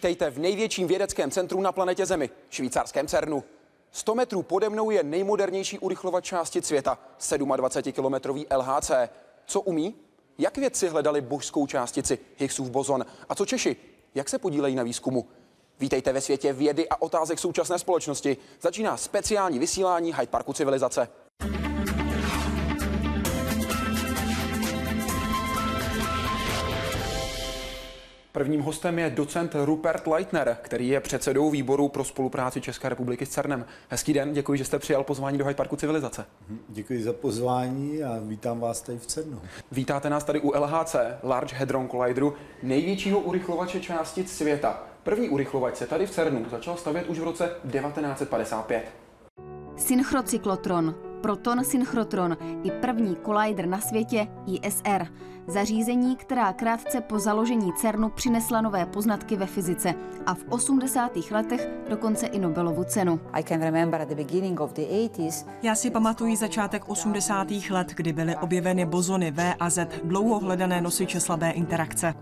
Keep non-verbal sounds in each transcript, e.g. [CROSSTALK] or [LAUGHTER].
Vítejte v největším vědeckém centru na planetě Zemi, švýcarském CERNu. 100 metrů pode mnou je nejmodernější urychlovat částic světa, 27-kilometrový LHC. Co umí? Jak vědci hledali božskou částici Higgsův bozon? A co Češi? Jak se podílejí na výzkumu? Vítejte ve světě vědy a otázek současné společnosti. Začíná speciální vysílání Hyde Parku civilizace. Prvním hostem je docent Rupert Leitner, který je předsedou výboru pro spolupráci České republiky s CERNem. Hezký den, děkuji, že jste přijal pozvání do Hyde Parku Civilizace. Mhm, děkuji za pozvání a vítám vás tady v CERNu. Vítáte nás tady u LHC, Large Hadron Collideru, největšího urychlovače částic světa. První urychlovač se tady v CERNu začal stavět už v roce 1955. Synchrocyklotron, proton synchrotron i první collider na světě ISR. Zařízení, která krátce po založení CERNu přinesla nové poznatky ve fyzice a v 80. letech dokonce i Nobelovu cenu. Já si pamatuji začátek 80. let, kdy byly objeveny bozony V a Z, dlouho hledané nosiče slabé interakce.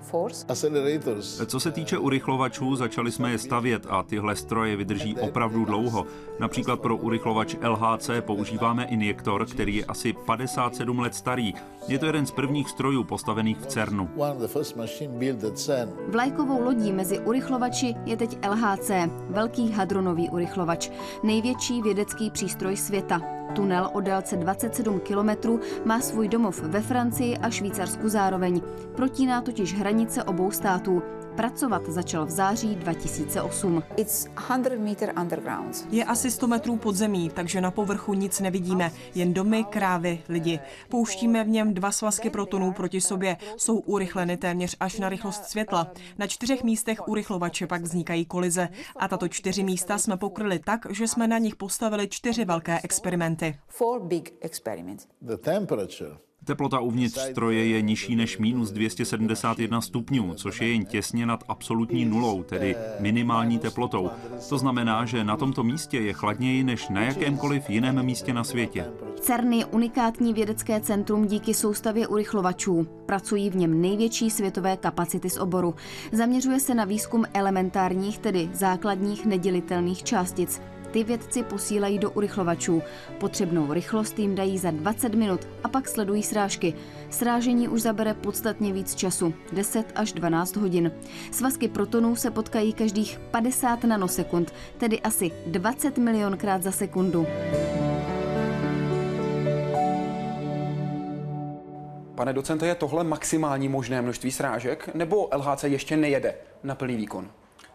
Co se týče urychlovačů, začali jsme je stavět a tyhle stroje vydrží opravdu dlouho. Například pro urychlovač LHC používáme injektor, který je asi 57 let starý. Je to jeden z prvních strojů postavených v CERNu. Vlajkovou lodí mezi urychlovači je teď LHC, velký hadronový urychlovač, největší vědecký přístroj světa. Tunel o délce 27 kilometrů má svůj domov ve Francii a Švýcarsku zároveň. Protíná totiž hranice obou států. Pracovat začal v září 2008. Je asi 100 metrů pod zemí, takže na povrchu nic nevidíme, jen domy, krávy, lidi. Pouštíme v něm dva svazky protonů proti sobě, jsou urychleny téměř až na rychlost světla. Na čtyřech místech urychlovače pak vznikají kolize a tato čtyři místa jsme pokryli tak, že jsme na nich postavili čtyři velké experimenty. Teplota uvnitř stroje je nižší než minus 271 stupňů, což je jen těsně nad absolutní nulou, tedy minimální teplotou. To znamená, že na tomto místě je chladněji než na jakémkoliv jiném místě na světě. CERN je unikátní vědecké centrum díky soustavě urychlovačů. Pracují v něm největší světové kapacity z oboru. Zaměřuje se na výzkum elementárních, tedy základních nedělitelných částic. Ty vědci posílají do urychlovačů. Potřebnou rychlost jim dají za 20 minut a pak sledují srážky. Srážení už zabere podstatně víc času, 10 až 12 hodin. Svazky protonů se potkají každých 50 nanosekund, tedy asi 20 milionkrát za sekundu. Pane docente, je tohle maximální možné množství srážek, nebo LHC ještě nejede na plný výkon?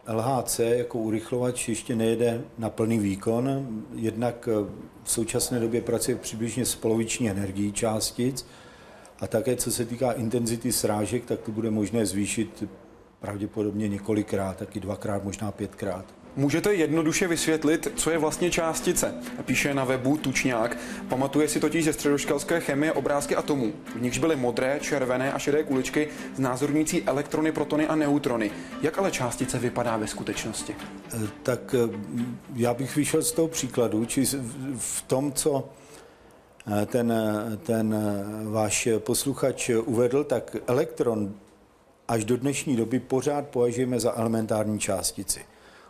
LHC jako urychlovač ještě nejede na plný výkon, jednak eh, v současné době pracuje přibližně s poloviční energií částic a také co se týká intenzity srážek, tak to bude možné zvýšit pravděpodobně několikrát, taky dvakrát, možná pětkrát. Můžete jednoduše vysvětlit, co je vlastně částice? Píše na webu Tučňák. Pamatuje si totiž ze středoškolské chemie obrázky atomů. V nichž byly modré, červené a šedé kuličky znázorňující elektrony, protony a neutrony. Jak ale částice vypadá ve skutečnosti? Eh, tak eh, já bych vyšel z toho příkladu, či v tom, co eh, ten, ten váš posluchač uvedl, tak elektron až do dnešní doby pořád považujeme za elementární částici.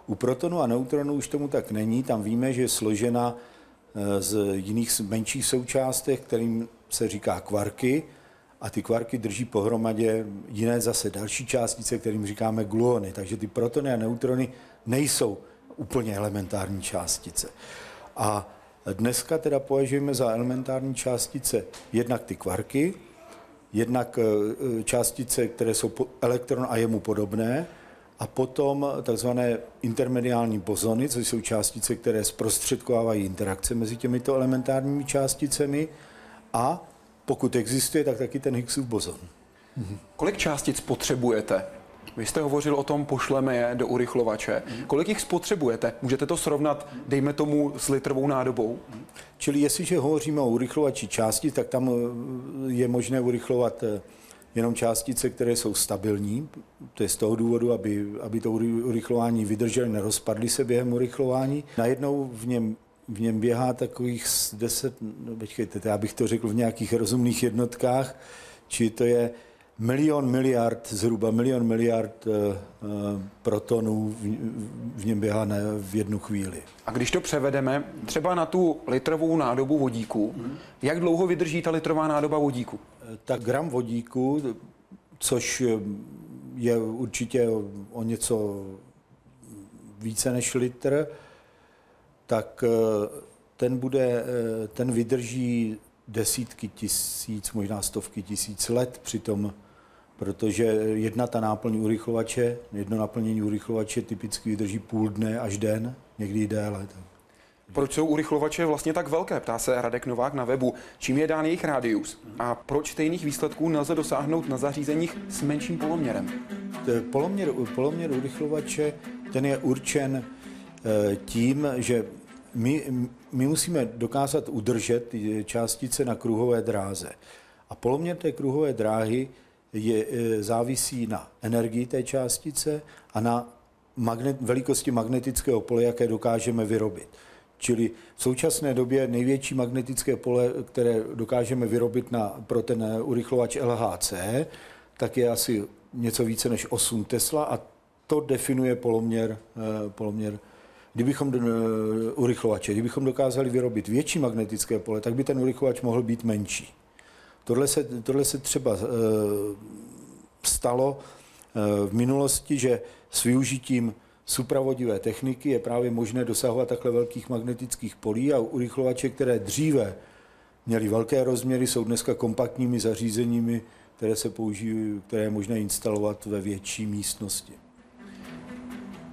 U protonu a neutronu už tomu tak není. Tam víme, že je složena eh, z jiných menších součástek, kterým se říká kvarky, a ty kvarky drží pohromadě jiné zase další částice, kterým říkáme gluony. Takže ty protony a neutrony nejsou úplně elementární částice. A dneska teda považujeme za elementární částice jednak ty kvarky, jednak eh, částice, které jsou elektron a jemu podobné, a potom takzvané intermediální bozony, což jsou částice, které zprostředkovávají interakce mezi těmito elementárními částicemi a pokud existuje, tak taky ten Higgsův bozon. Mhm. Kolik částic potřebujete? Vy jste hovořil o tom, pošleme je do urychlovače. Kolik jich spotřebujete? Můžete to srovnat, dejme tomu, s litrovou nádobou? Čili jestliže hovoříme o urychlovači částic, tak tam je možné urychlovat jenom částice, které jsou stabilní. To je z toho důvodu, aby, aby to urychlování vydrželo, nerozpadly se během urychlování. Najednou v něm v něm běhá takových 10, no počkejte, já bych to řekl v nějakých rozumných jednotkách, či to je milion miliard, zhruba milion miliard eh, protonů v něm běhá v jednu chvíli. A když to převedeme třeba na tu litrovou nádobu vodíku, hmm. jak dlouho vydrží ta litrová nádoba vodíku? Tak gram vodíku, což je určitě o něco více než litr, tak ten, bude, ten vydrží desítky tisíc, možná stovky tisíc let přitom, protože jedna ta náplň urychlovače, jedno naplnění urychlovače typicky vydrží půl dne až den, někdy déle. Proč jsou urychlovače vlastně tak velké, ptá se Radek Novák na webu. Čím je dán jejich rádius? A proč stejných výsledků nelze dosáhnout na zařízeních s menším poloměrem? Poloměr, poloměr urychlovače ten je určen eh, tím, že my, my musíme dokázat udržet částice na kruhové dráze. A poloměr té kruhové dráhy je, e, závisí na energii té částice a na magnet, velikosti magnetického pole, jaké dokážeme vyrobit. Čili v současné době největší magnetické pole, které dokážeme vyrobit na, pro ten urychlovač LHC, tak je asi něco více než 8 Tesla a to definuje poloměr, e, poloměr kdybychom urychlovače, kdybychom dokázali vyrobit větší magnetické pole, tak by ten urychlovač mohl být menší. Tohle se, tohle se třeba e, stalo e, v minulosti, že s využitím supravodivé techniky je právě možné dosahovat takhle velkých magnetických polí a urychlovače, které dříve měly velké rozměry, jsou dneska kompaktními zařízeními, které se použijí, které je možné instalovat ve větší místnosti.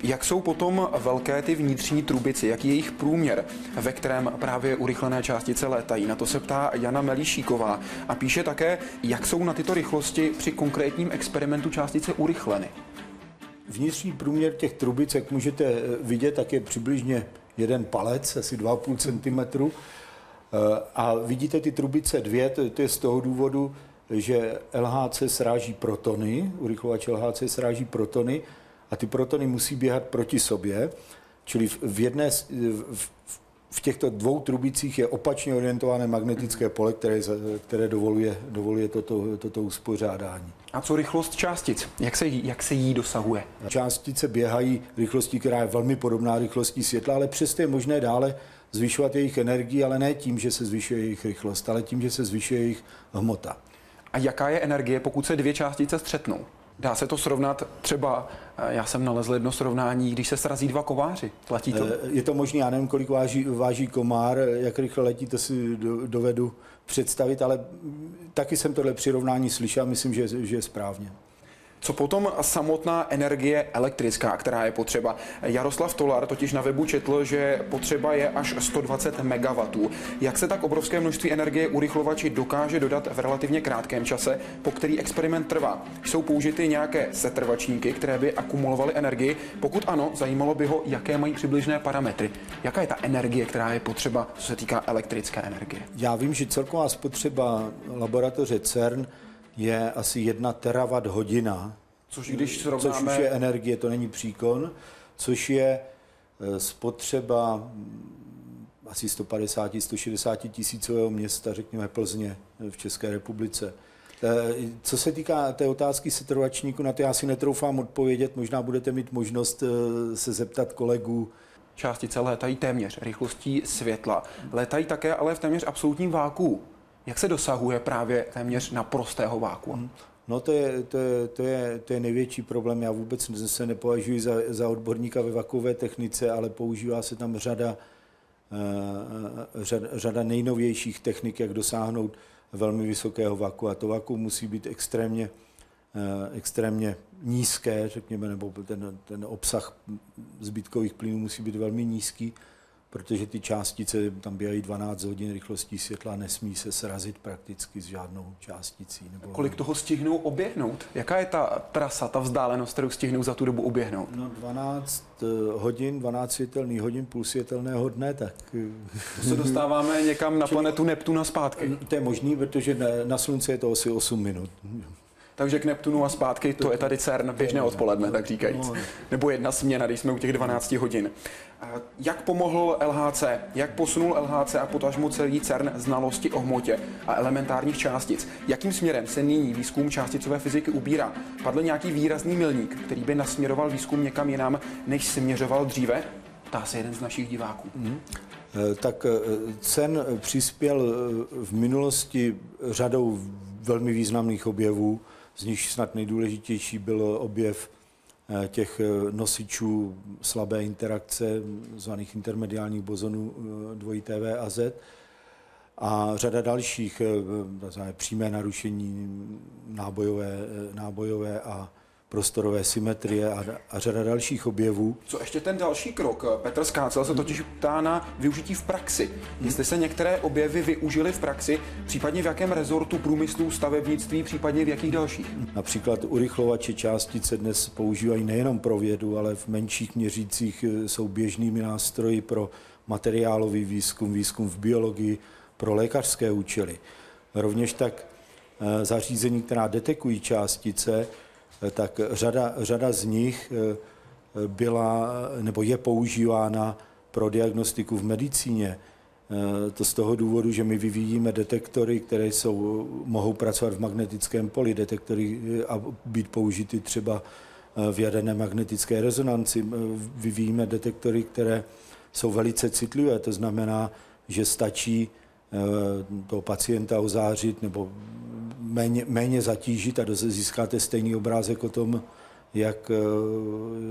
Jak jsou potom velké ty vnitřní trubice, jaký je jejich průměr, ve kterém právě urychlené částice létají? Na to se ptá Jana Melíšíková a píše také, jak jsou na tyto rychlosti při konkrétním experimentu částice urychleny. Vnitřní průměr těch trubic, jak můžete eh, vidět, tak je přibližně jeden palec, asi 2,5 cm. Eh, a vidíte ty trubice dvě, to, to je z toho důvodu, že LHC sráží protony, urychlovač LHC sráží protony a ty protony musí běhat proti sobě, čili v, jedné, v, v těchto dvou trubicích je opačně orientované magnetické pole, které, které dovoluje, dovoluje toto, toto uspořádání. A co rychlost částic? Jak se, jí, jak se jí dosahuje? Částice běhají rychlostí, která je velmi podobná rychlosti světla, ale přesto je možné dále zvyšovat jejich energii, ale ne tím, že se zvyšuje jejich rychlost, ale tím, že se zvyšuje jejich hmota. A jaká je energie, pokud se dvě částice střetnou? Dá se to srovnat třeba, já jsem nalezl jedno srovnání, když se srazí dva kováři. Platí to? Eh, je to možné, já nevím, kolik váží, váží komár, jak rychle letí, to si dovedu představit, ale taky jsem tohle přirovnání slyšel, myslím, že, že je správně. Co potom samotná energie elektrická, která je potřeba? Jaroslav Tolar totiž na webu četl, že potřeba je až 120 MW. Jak se tak obrovské množství energie urychlovači dokáže dodat v relativně krátkém čase, po který experiment trvá? Jsou použity nějaké setrvačníky, které by akumulovaly energii? Pokud ano, zajímalo by ho, jaké mají přibližné parametry. Jaká je ta energie, která je potřeba, co se týká elektrické energie? Já vím, že celková spotřeba laboratoře CERN je asi jedna terawatt hodina. Což když srovnáme... Což už je energie, to není příkon, což je eh, spotřeba mm, asi 150-160 tisícového města, řekněme Plzně v České republice. Eh, co se týká té otázky setrvačníku, na to já si netroufám odpovědět, možná budete mít možnost eh, se zeptat kolegů. Částice létají téměř rychlostí světla. Létají také ale v téměř absolutním váku. Jak se dosahuje právě téměř na prostého váku? Hmm. No to je, to, je, to, je, to je největší problém. Já vůbec se nepovažuji za, za odborníka ve vakové technice, ale používá se tam řada, uh, řada, řada nejnovějších technik, jak dosáhnout velmi vysokého vaku. A to vaku musí být extrémně, uh, extrémně nízké, řekněme, nebo ten, ten obsah zbytkových plynů musí být velmi nízký protože ty částice tam běhají 12 hodin rychlostí světla, nesmí se srazit prakticky s žádnou částicí. Nebo Kolik toho stihnou oběhnout? Jaká je ta trasa, ta vzdálenost, kterou stihnou za tu dobu oběhnout? No 12 eh, hodin, 12 světelných hodin, půl světelného dne, tak... To se dostáváme někam na planetu Neptuna zpátky. To je možný, protože na, na Slunce je to asi 8 minut. Takže k Neptunu a zpátky, to je tady CERN, běžné odpoledne, tak říkajíc. Nebo jedna směna, když jsme u těch 12 hodin. Jak pomohl LHC, jak posunul LHC a potažmo celý CERN znalosti o hmotě a elementárních částic? Jakým směrem se nyní výzkum částicové fyziky ubírá? Padl nějaký výrazný milník, který by nasměroval výzkum někam jinam, než směřoval dříve? Ptá se jeden z našich diváků. Mm. Tak CERN přispěl v minulosti řadou velmi významných objevů, z nich snad nejdůležitější byl objev Eh, těch eh, nosičů slabé interakce, zvaných intermediálních bozonů eh, dvojí TV a Z. A řada dalších, přímé narušení nábojové, nábojové a prostorové symetrie a, a řada dalších objevů. Co ještě ten další krok? Petr Skácel se totiž ptá na využití v praxi. Hmm. Jestli se některé objevy využily v praxi, případně v jakém rezortu průmyslu, stavebnictví, případně v jakých dalších? Například urychlovače částice dnes používají nejenom pro vědu, ale v menších měřících e, jsou běžnými nástroji pro materiálový výzkum, výzkum v biologii, pro lékařské účely. Rovněž tak e, zařízení, která detekují částice, tak řada, řada z nich eh, byla nebo je používána pro diagnostiku v medicíně. Eh, to z toho důvodu, že my vyvíjíme detektory, které jsou, mohou pracovat v magnetickém poli, detektory eh, a být použity třeba v jaderné magnetické rezonanci. Vyvíjíme detektory, které jsou velice citlivé, to znamená, že stačí toho pacienta ozářit nebo méně, méně zatížit a získáte stejný obrázek o tom, jak, eh,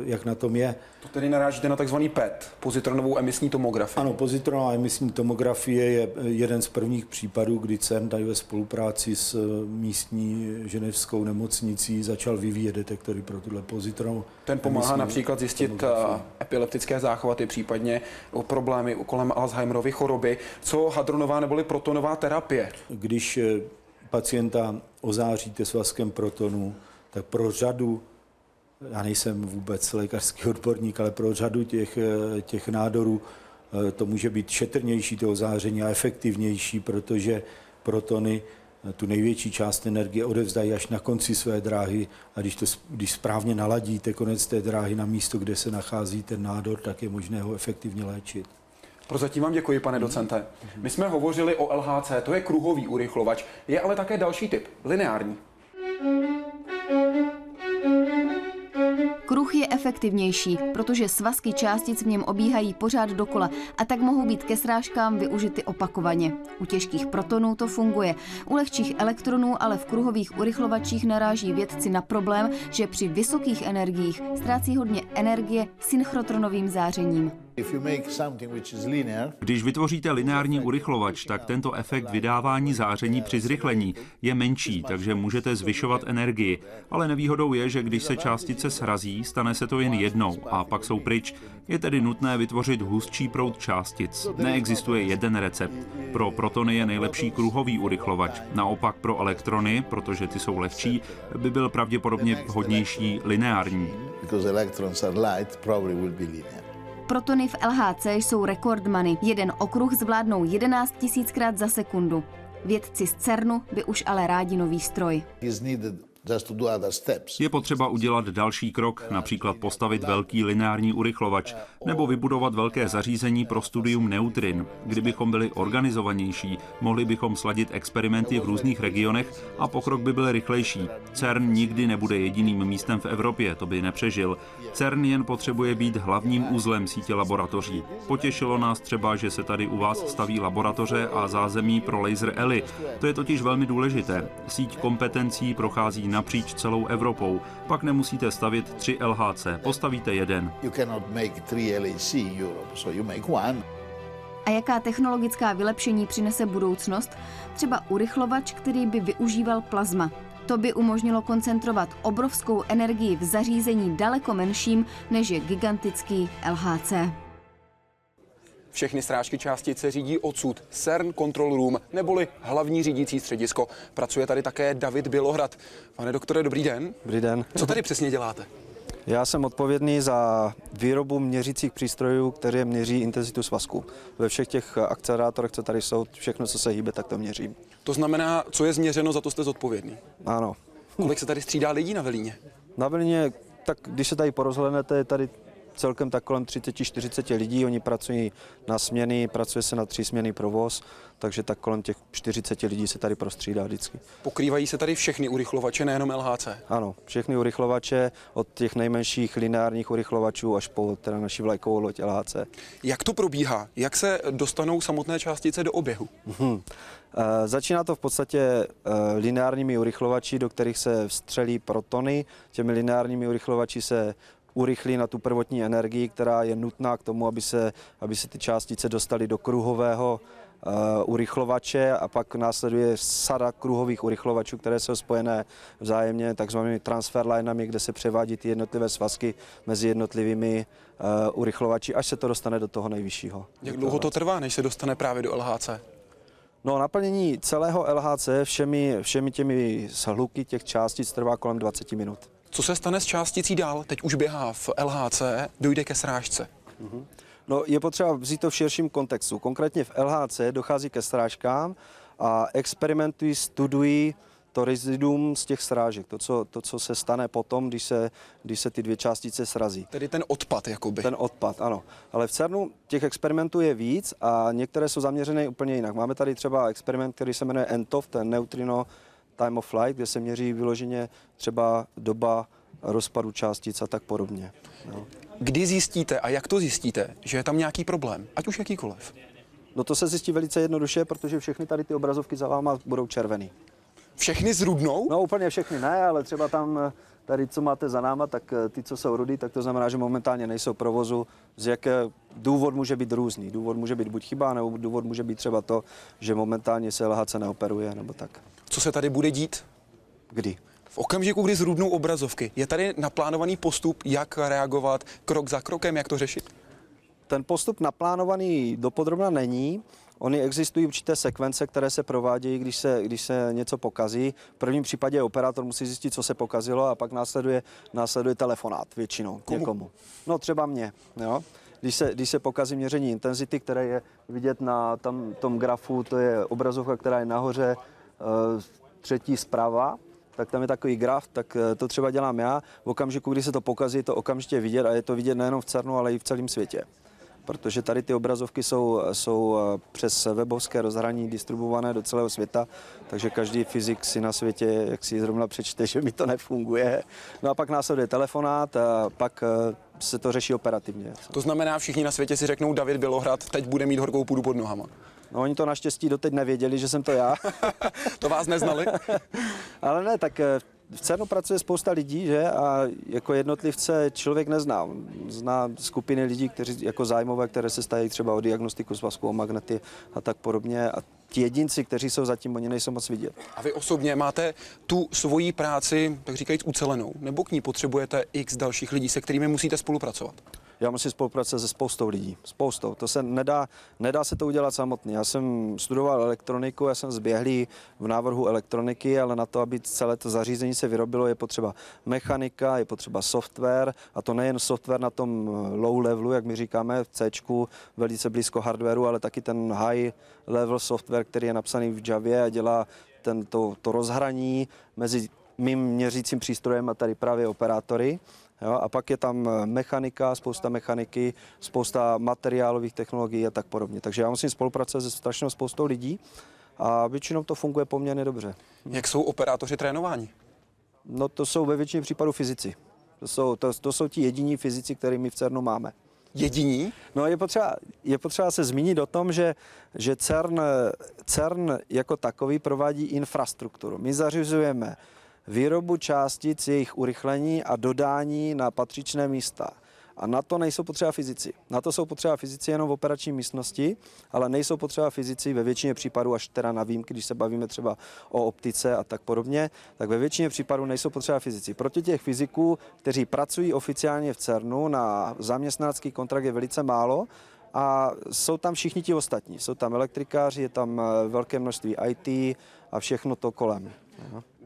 jak na tom je. To tedy narážíte na takzvaný PET, pozitronovou emisní tomografii. Ano, pozitronová emisní tomografie je jeden z prvních případů, kdy CERN tady ve spolupráci s eh, místní ženevskou nemocnicí začal vyvíjet detektory pro tuhle pozitronovou Ten pomáhá například zjistit tomografii. Eh, epileptické záchvaty, případně o problémy kolem Alzheimerovy choroby. Co hadronová neboli protonová terapie? Když pacienta ozáříte svazkem protonu, tak pro řadu, já nejsem vůbec lékařský [LAUGHS] odborník, ale pro řadu těch, těch nádorů eh, to může být šetrnější to ozáření a efektivnější, protože protony eh, tu největší část energie odevzdají až na konci své dráhy a když, to, když správně naladíte konec té dráhy na místo, kde se nachází ten nádor, tak je možné ho efektivně léčit. Prozatím vám děkuji, pane docente. My jsme hovořili o LHC, to je kruhový urychlovač, je ale také další typ, lineární. Kruh je efektivnější, protože svazky částic v něm obíhají pořád dokola a tak mohou být ke srážkám využity opakovaně. U těžkých protonů to funguje. U lehčích elektronů ale v kruhových urychlovačích naráží vědci na problém, že při vysokých energiích ztrácí hodně energie synchrotronovým zářením. Když vytvoříte lineární urychlovač, tak tento efekt vydávání záření při zrychlení je menší, takže můžete zvyšovat energii. Ale nevýhodou je, že když se částice srazí, stane se to jen jednou a pak jsou pryč. Je tedy nutné vytvořit hustší proud částic. Neexistuje jeden recept. Pro protony je nejlepší kruhový urychlovač. Naopak pro elektrony, protože ty jsou lehčí, by byl pravděpodobně vhodnější lineární. Because electrons are light, probably will be linear. Protony v LHC jsou rekordmany. Jeden okruh zvládnou 11 tisíckrát za sekundu. Vědci z CERNu by už ale rádi nový stroj. Je potřeba udělat další krok, například postavit velký lineární urychlovač nebo vybudovat velké zařízení pro studium neutrin. Kdybychom byli organizovanější, mohli bychom sladit experimenty v různých regionech a pokrok by byl rychlejší. CERN nikdy nebude jediným místem v Evropě, to by nepřežil. CERN jen potřebuje být hlavním úzlem sítě laboratoří. Potěšilo nás třeba, že se tady u vás staví laboratoře a zázemí pro laser ELI. To je totiž velmi důležité. Síť kompetencí prochází napříč celou Evropou. Pak nemusíte stavit tři LHC, postavíte jeden. A jaká technologická vylepšení přinese budoucnost? Třeba urychlovač, který by využíval plazma. To by umožnilo koncentrovat obrovskou energii v zařízení daleko menším, než je gigantický LHC. Všechny strážky částice řídí odsud CERN Control Room, neboli hlavní řídící středisko. Pracuje tady také David Bělohrad. Pane doktore, dobrý den. Dobrý den. Co tady přesně děláte? Já jsem odpovědný za výrobu měřících přístrojů, které měří intenzitu svazku. Ve všech těch akcelerátorech, co tady jsou, všechno, co se hýbe, tak to měří. To znamená, co je změřeno, za to jste zodpovědný? Ano. Kolik se tady střídá lidí na Velíně? Na Vilně, tak když se tady porozhlednete, je tady celkem tak kolem 30-40 lidí, oni pracují na směny, pracuje se na tři směny provoz, takže tak kolem těch 40 lidí se tady prostřídá vždycky. Pokrývají se tady všechny urychlovače, nejenom LHC. Ano, všechny urychlovače, od těch nejmenších lineárních urychlovačů až po teda naši vlajkovou loď LHC. Jak to probíhá? Jak se dostanou samotné částice do oběhu? Hmm. Začíná to v podstatě e, lineárními urychlovači, do kterých se vstřelí protony. Těmi lineárními urychlovači se urychlí na tu prvotní energii, která je nutná k tomu, aby se, aby se ty částice dostaly do kruhového uh, urychlovače a pak následuje sada kruhových urychlovačů, které jsou spojené vzájemně takzvanými transfer linami, kde se převádí ty jednotlivé svazky mezi jednotlivými uh, urychlovači, až se to dostane do toho nejvyššího. Jak dlouho to trvá, než se dostane právě do LHC? No, naplnění celého LHC všemi, všemi těmi shluky těch částic trvá kolem 20 minut. Co se stane s částicí dál? Teď už běhá v LHC, dojde ke srážce. Mm-hmm. No, je potřeba vzít to v širším kontextu. Konkrétně v LHC dochází ke srážkám a experimentují, studují to reziduum z těch srážek, to co, to, co se stane potom, když se, když se ty dvě částice srazí. Tedy ten odpad, jakoby. Ten odpad, ano. Ale v CERNu těch experimentů je víc a některé jsou zaměřené úplně jinak. Máme tady třeba experiment, který se jmenuje ENTOF, ten neutrino time of flight, kde se měří vyloženě třeba doba rozpadu částic a tak podobně. No. Kdy zjistíte a jak to zjistíte, že je tam nějaký problém, ať už jakýkoliv? No to se zjistí velice jednoduše, protože všechny tady ty obrazovky za váma budou červený. Všechny s rudnou? No úplně všechny ne, ale třeba tam tady, co máte za náma, tak eh, ty, co jsou rudy, tak to znamená, že momentálně nejsou provozu. Z jaké důvod může být různý. Důvod může být buď chyba, nebo důvod může být třeba to, že momentálně se LHC neoperuje, nebo tak. Co se tady bude dít? Kdy? V okamžiku, kdy zrudnou obrazovky, je tady naplánovaný postup, jak reagovat krok za krokem, jak to řešit? Ten postup naplánovaný dopodrobna není. Ony existují určité sekvence, které se provádějí, když se, když se něco pokazí. V prvním případě operátor musí zjistit, co se pokazilo a pak následuje, následuje telefonát většinou Komu? někomu. No třeba mě. Jo? Když se, když se pokazí měření intenzity, které je vidět na tam, tom grafu, to je obrazovka, která je nahoře, třetí zprava, tak tam je takový graf, tak eh, to třeba dělám já. V okamžiku, kdy se to pokazí, je to okamžitě vidět a je to vidět nejenom v CERNu, ale i v celém světě protože tady ty obrazovky jsou, jsou eh, přes webovské rozhraní distribuované do celého světa, takže každý fyzik si na světě, jak si zrovna přečte, [LAUGHS] že mi to nefunguje. No a pak následuje telefonát a pak eh, se to řeší operativně. To znamená, všichni na světě si řeknou, David Bělohrad teď bude mít horkou půdu pod nohama. No oni to naštěstí doteď nevěděli, že jsem to já. [LAUGHS] to vás neznali? [LAUGHS] Ale ne, tak eh, v CERNu pracuje spousta lidí, že? A jako jednotlivce člověk nezná. Zná skupiny lidí, kteří jako zájmové, které se stají třeba o diagnostiku svazku, o magnety a tak podobně. A ti jedinci, kteří jsou zatím, oni nejsou moc vidět. A vy osobně máte tu svoji práci, tak říkajíc, ucelenou, nebo k ní potřebujete x dalších lidí, se kterými musíte spolupracovat? Já musím spolupracovat se spoustou lidí. Spoustou. To se nedá, nedá se to udělat samotný. Já jsem studoval elektroniku, já jsem zběhlý v návrhu elektroniky, ale na to, aby celé to zařízení se vyrobilo, je potřeba mechanika, je potřeba software a to nejen software na tom low levelu, jak my říkáme v C, velice blízko hardwareu, ale taky ten high level software, který je napsaný v Javě a dělá ten, to, to rozhraní mezi mým měřícím přístrojem a tady právě operátory. Jo, a pak je tam eh, mechanika, spousta mechaniky, spousta materiálových technologií a tak podobně. Takže já musím spolupracovat se strašnou spoustou lidí a většinou to funguje poměrně dobře. Jak jsou operátoři trénováni? No to jsou ve většině případů fyzici. To jsou, to, to jsou ti jediní fyzici, který my v CERNu máme. Jediní? No je potřeba, je potřeba se zmínit o tom, že, že CERN, CERN jako takový provádí infrastrukturu. My zařizujeme výrobu částic, jejich urychlení a dodání na patřičné místa. A na to nejsou potřeba fyzici. Na to jsou potřeba fyzici jenom v operační místnosti, ale nejsou potřeba fyzici ve většině případů, až teda na výjimky, když se bavíme třeba o optice a tak podobně, tak ve většině případů nejsou potřeba fyzici. Proti těch fyziků, kteří pracují oficiálně v CERNu na zaměstnanecký kontrakt je velice málo, a jsou tam všichni ti ostatní. Jsou tam elektrikáři, je tam eh, velké množství IT a všechno to kolem.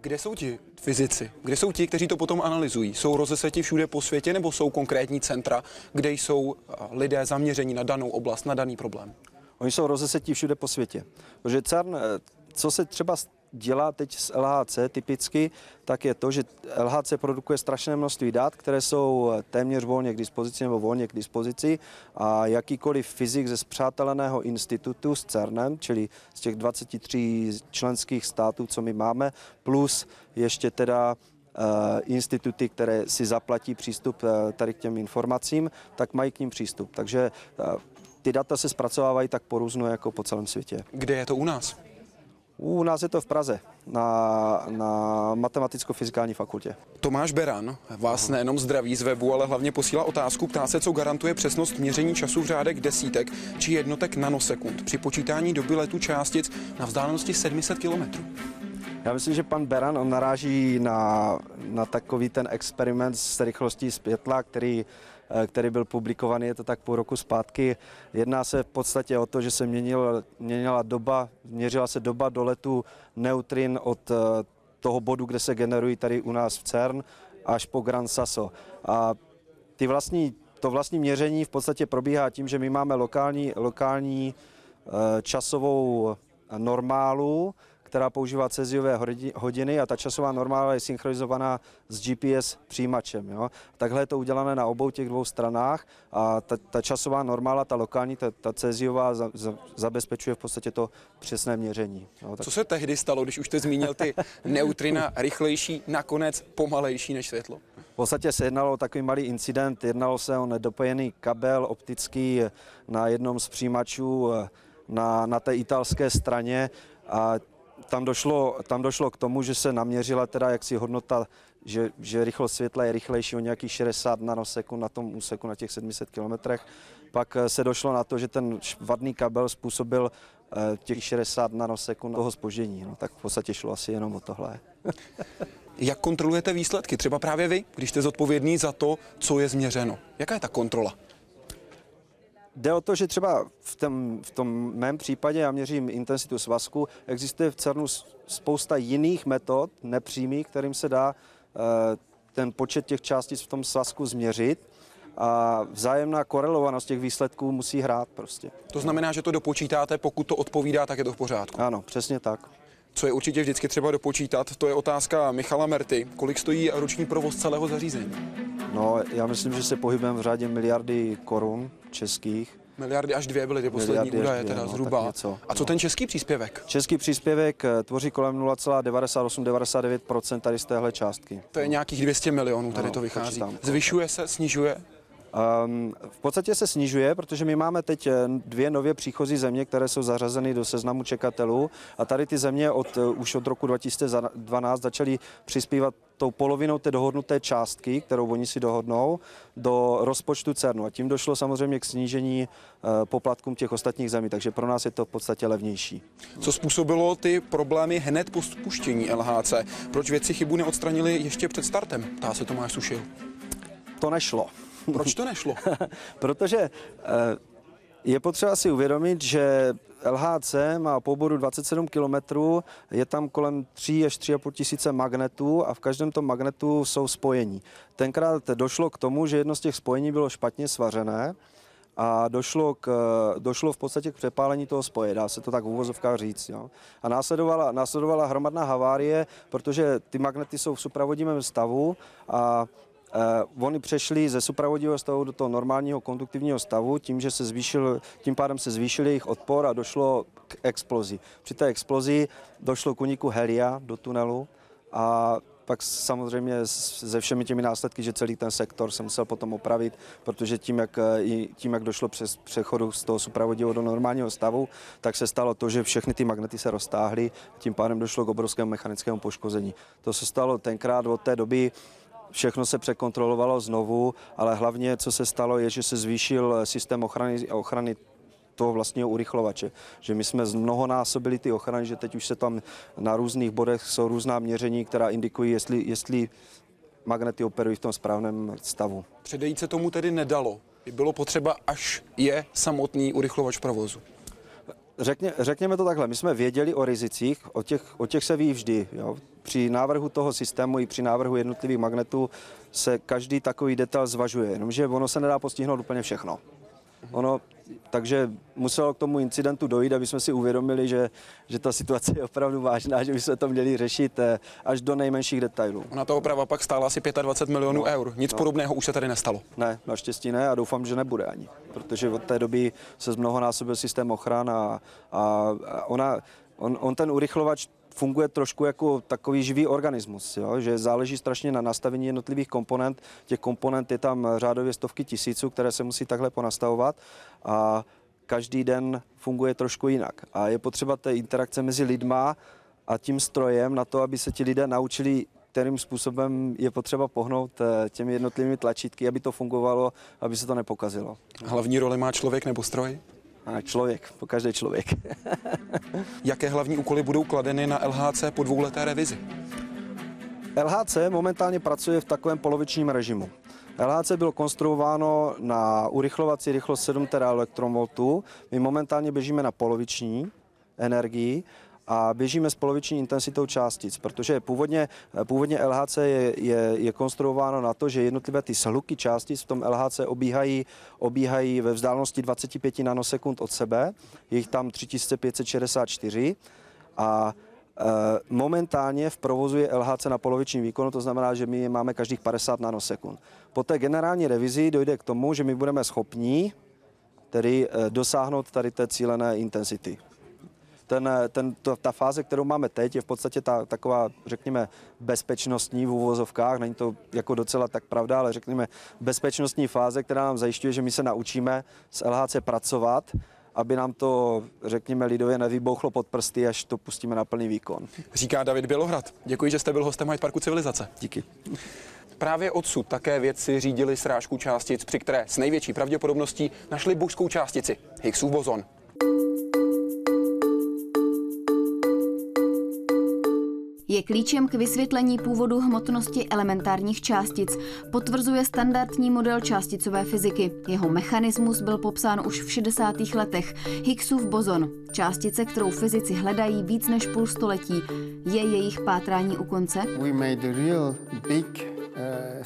Kde jsou ti fyzici? Kde jsou ti, kteří to potom analyzují? Jsou rozeseti všude po světě nebo jsou konkrétní centra, kde jsou eh, lidé zaměření na danou oblast, na daný problém? Oni jsou rozesetí všude po světě. Protože CERN, eh, co se třeba dělá teď s LHC typicky, tak je to, že LHC produkuje strašné množství dat, které jsou téměř volně k dispozici nebo volně k dispozici a jakýkoliv fyzik ze zpřáteleného institutu s CERNem, čili z těch 23 členských států, co my máme, plus ještě teda Eh, instituty, které si zaplatí přístup eh, tady k těm informacím, tak mají k ním přístup. Takže eh, ty data se zpracovávají tak porůzno jako po celém světě. Kde je to u nás? U nás je to v Praze, na, na matematicko-fyzikální fakultě. Tomáš Beran vás nejenom zdraví z webu, ale hlavně posílá otázku, ptá se, co garantuje přesnost měření času v řádek desítek či jednotek nanosekund při počítání doby letu částic na vzdálenosti 700 kilometrů. Já myslím, že pan Beran on naráží na, na takový ten experiment s rychlostí světla, který, který byl publikovaný, je to tak půl roku zpátky. Jedná se v podstatě o to, že se měnil, měnila doba, měřila se doba doletu neutrin od eh, toho bodu, kde se generují tady u nás v CERN, až po Gran Sasso. A ty vlastní, to vlastní měření v podstatě probíhá tím, že my máme lokální, lokální eh, časovou normálu, která používá ceziové hodiny a ta časová normála je synchronizovaná s GPS přijímačem. Jo. Takhle je to udělané na obou těch dvou stranách a ta, ta časová normála, ta lokální, ta, ta ceziová za, za, zabezpečuje v podstatě to přesné měření. Jo. Tak... Co se tehdy stalo, když už jste zmínil ty [LAUGHS] neutrina rychlejší, nakonec pomalejší než světlo? V podstatě se jednalo o takový malý incident, jednalo se o nedopojený kabel optický na jednom z přijímačů na, na té italské straně a tam došlo, tam došlo k tomu, že se naměřila teda jaksi hodnota, že, že rychlost světla je rychlejší o nějakých 60 nanosekund na tom úseku na těch 700 kilometrech. Pak eh, se došlo na to, že ten vadný kabel způsobil eh, těch 60 nanosekund toho spoždění. No, tak v podstatě šlo asi jenom o tohle. [LAUGHS] Jak kontrolujete výsledky? Třeba právě vy, když jste zodpovědný za to, co je změřeno. Jaká je ta kontrola? Jde o to, že třeba v tom, v tom mém případě, já měřím intenzitu svazku, existuje v CERNu spousta jiných metod, nepřímých, kterým se dá eh, ten počet těch částic v tom svazku změřit a vzájemná korelovanost těch výsledků musí hrát prostě. To znamená, že to dopočítáte, pokud to odpovídá, tak je to v pořádku. Ano, přesně tak. Co je určitě vždycky třeba dopočítat, to je otázka Michala Merty. Kolik stojí roční provoz celého zařízení? No, já myslím, že se pohybujeme v řádě miliardy korun českých. Miliardy až dvě byly ty poslední údaje, teda no, zhruba. Něco, A co no. ten český příspěvek? Český příspěvek eh, tvoří kolem 0,98-99% tady z téhle částky. To je nějakých 200 milionů, tady no, to vychází. Počítám, Zvyšuje se, snižuje? Um, v podstatě se snižuje, protože my máme teď eh, dvě nově příchozí země, které jsou zařazeny do seznamu čekatelů a tady ty země od, uh, už od roku 2012 začaly přispívat tou polovinou té dohodnuté částky, kterou oni si dohodnou, do rozpočtu CERNu. A tím došlo samozřejmě k snížení uh, poplatkům těch ostatních zemí, takže pro nás je to v podstatě levnější. Co způsobilo ty problémy hned po spuštění LHC? Proč věci chybu neodstranili ještě před startem? Tá se Tomáš Sušil. To nešlo. Proč to nešlo? [LAUGHS] Protože eh, je potřeba si uvědomit, že LHC má po bodu 27 km, je tam kolem 3 až 3,5 tisíce magnetů a v každém tom magnetu jsou spojení. Tenkrát došlo k tomu, že jedno z těch spojení bylo špatně svařené a došlo, k, došlo v podstatě k přepálení toho spoje, dá se to tak v úvozovkách říct. Jo. A následovala, následovala hromadná havárie, protože ty magnety jsou v supravodivém stavu a Uh, oni přešli ze supravodivého stavu do toho normálního konduktivního stavu tím, že se zvýšil, tím pádem se zvýšil jejich odpor a došlo k explozi. Při té explozi došlo k uniku helia do tunelu a pak samozřejmě se všemi těmi následky, že celý ten sektor se musel potom opravit, protože tím, jak, eh, tím, jak došlo přes přechodu z toho supravodivého do normálního stavu, tak se stalo to, že všechny ty magnety se roztáhly, tím pádem došlo k obrovskému mechanickému poškození. To se stalo tenkrát od té doby, všechno se překontrolovalo znovu, ale hlavně, co se stalo, je, že se zvýšil systém ochrany, ochrany toho vlastního urychlovače. Že my jsme mnohonásobili ty ochrany, že teď už se tam na různých bodech jsou různá měření, která indikují, jestli, jestli magnety operují v tom správném stavu. Předejít se tomu tedy nedalo. Bylo potřeba, až je samotný urychlovač provozu. Řekně, řekněme to takhle, my jsme věděli o rizicích, o těch, o těch se ví vždy. Jo. Při návrhu toho systému i při návrhu jednotlivých magnetů se každý takový detail zvažuje, jenomže ono se nedá postihnout úplně všechno. Ono, takže muselo k tomu incidentu dojít, aby jsme si uvědomili, že, že ta situace je opravdu vážná, že by se to měli řešit eh, až do nejmenších detailů. Ona to oprava pak stála asi 25 milionů no, eur. Nic no. podobného už se tady nestalo. Ne, naštěstí ne a doufám, že nebude ani, protože od té doby se zmnohonásobil systém ochran a, a ona, on, on ten urychlovač funguje trošku jako takový živý organismus, jo? že záleží strašně na nastavení jednotlivých komponent. Těch komponent je tam řádově stovky tisíců, které se musí takhle ponastavovat a každý den funguje trošku jinak. A je potřeba té interakce mezi lidma a tím strojem na to, aby se ti lidé naučili kterým způsobem je potřeba pohnout eh, těmi jednotlivými tlačítky, aby to fungovalo, aby se to nepokazilo. Hlavní roli má člověk nebo stroj? A člověk, po každý člověk. [LAUGHS] Jaké hlavní úkoly budou kladeny na LHC po dvouleté revizi? LHC momentálně pracuje v takovém polovičním režimu. LHC bylo konstruováno na urychlovací rychlost 7 elektrovoltů. My momentálně běžíme na poloviční energii a běžíme s poloviční intenzitou částic, protože původně, původně LHC je, je, je konstruováno na to, že jednotlivé ty shluky částic v tom LHC obíhají, obíhají ve vzdálenosti 25 nanosekund od sebe, je jich tam 3564 a e, Momentálně v provozu je LHC na polovičním výkonu, to znamená, že my máme každých 50 nanosekund. Po té generální revizi dojde k tomu, že my budeme schopni tedy e, dosáhnout tady té cílené intenzity ten, ten, to, ta fáze, kterou máme teď, je v podstatě ta taková, řekněme, bezpečnostní v úvozovkách. Není to jako docela tak pravda, ale řekněme bezpečnostní fáze, která nám zajišťuje, že my se naučíme s LHC pracovat, aby nám to, řekněme, lidově nevybouchlo pod prsty, až to pustíme na plný výkon. Říká David Bělohrad. Děkuji, že jste byl hostem Hyde Parku Civilizace. Díky. Právě odsud také vědci řídili srážku částic, při které s největší pravděpodobností našli božskou částici, Higgsův bozon. Je klíčem k vysvětlení původu hmotnosti elementárních částic. Potvrzuje standardní model částicové fyziky. Jeho mechanismus byl popsán už v 60. letech. Higgsův bozon, částice, kterou fyzici hledají víc než půl století. Je jejich pátrání u konce? We made a real big uh,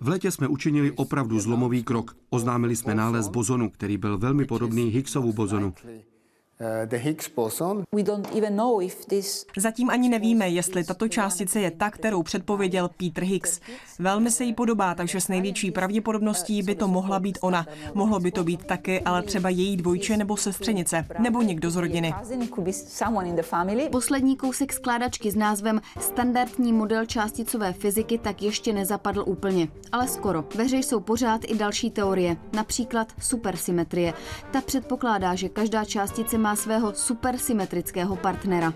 v létě jsme učinili opravdu zlomový krok. Oznámili jsme nález bozonu, který byl velmi podobný Higgsovu bozonu. Zatím ani nevíme, jestli tato částice je ta, kterou předpověděl Peter Higgs. Velmi se jí podobá, takže s největší pravděpodobností by to mohla být ona. Mohlo by to být taky, ale třeba její dvojče nebo sestřenice, nebo někdo z rodiny. Poslední kousek skládačky s názvem Standardní model částicové fyziky tak ještě nezapadl úplně, ale skoro. Ve hře jsou pořád i další teorie, například supersymetrie. Ta předpokládá, že každá částice má svého supersymetrického partnera.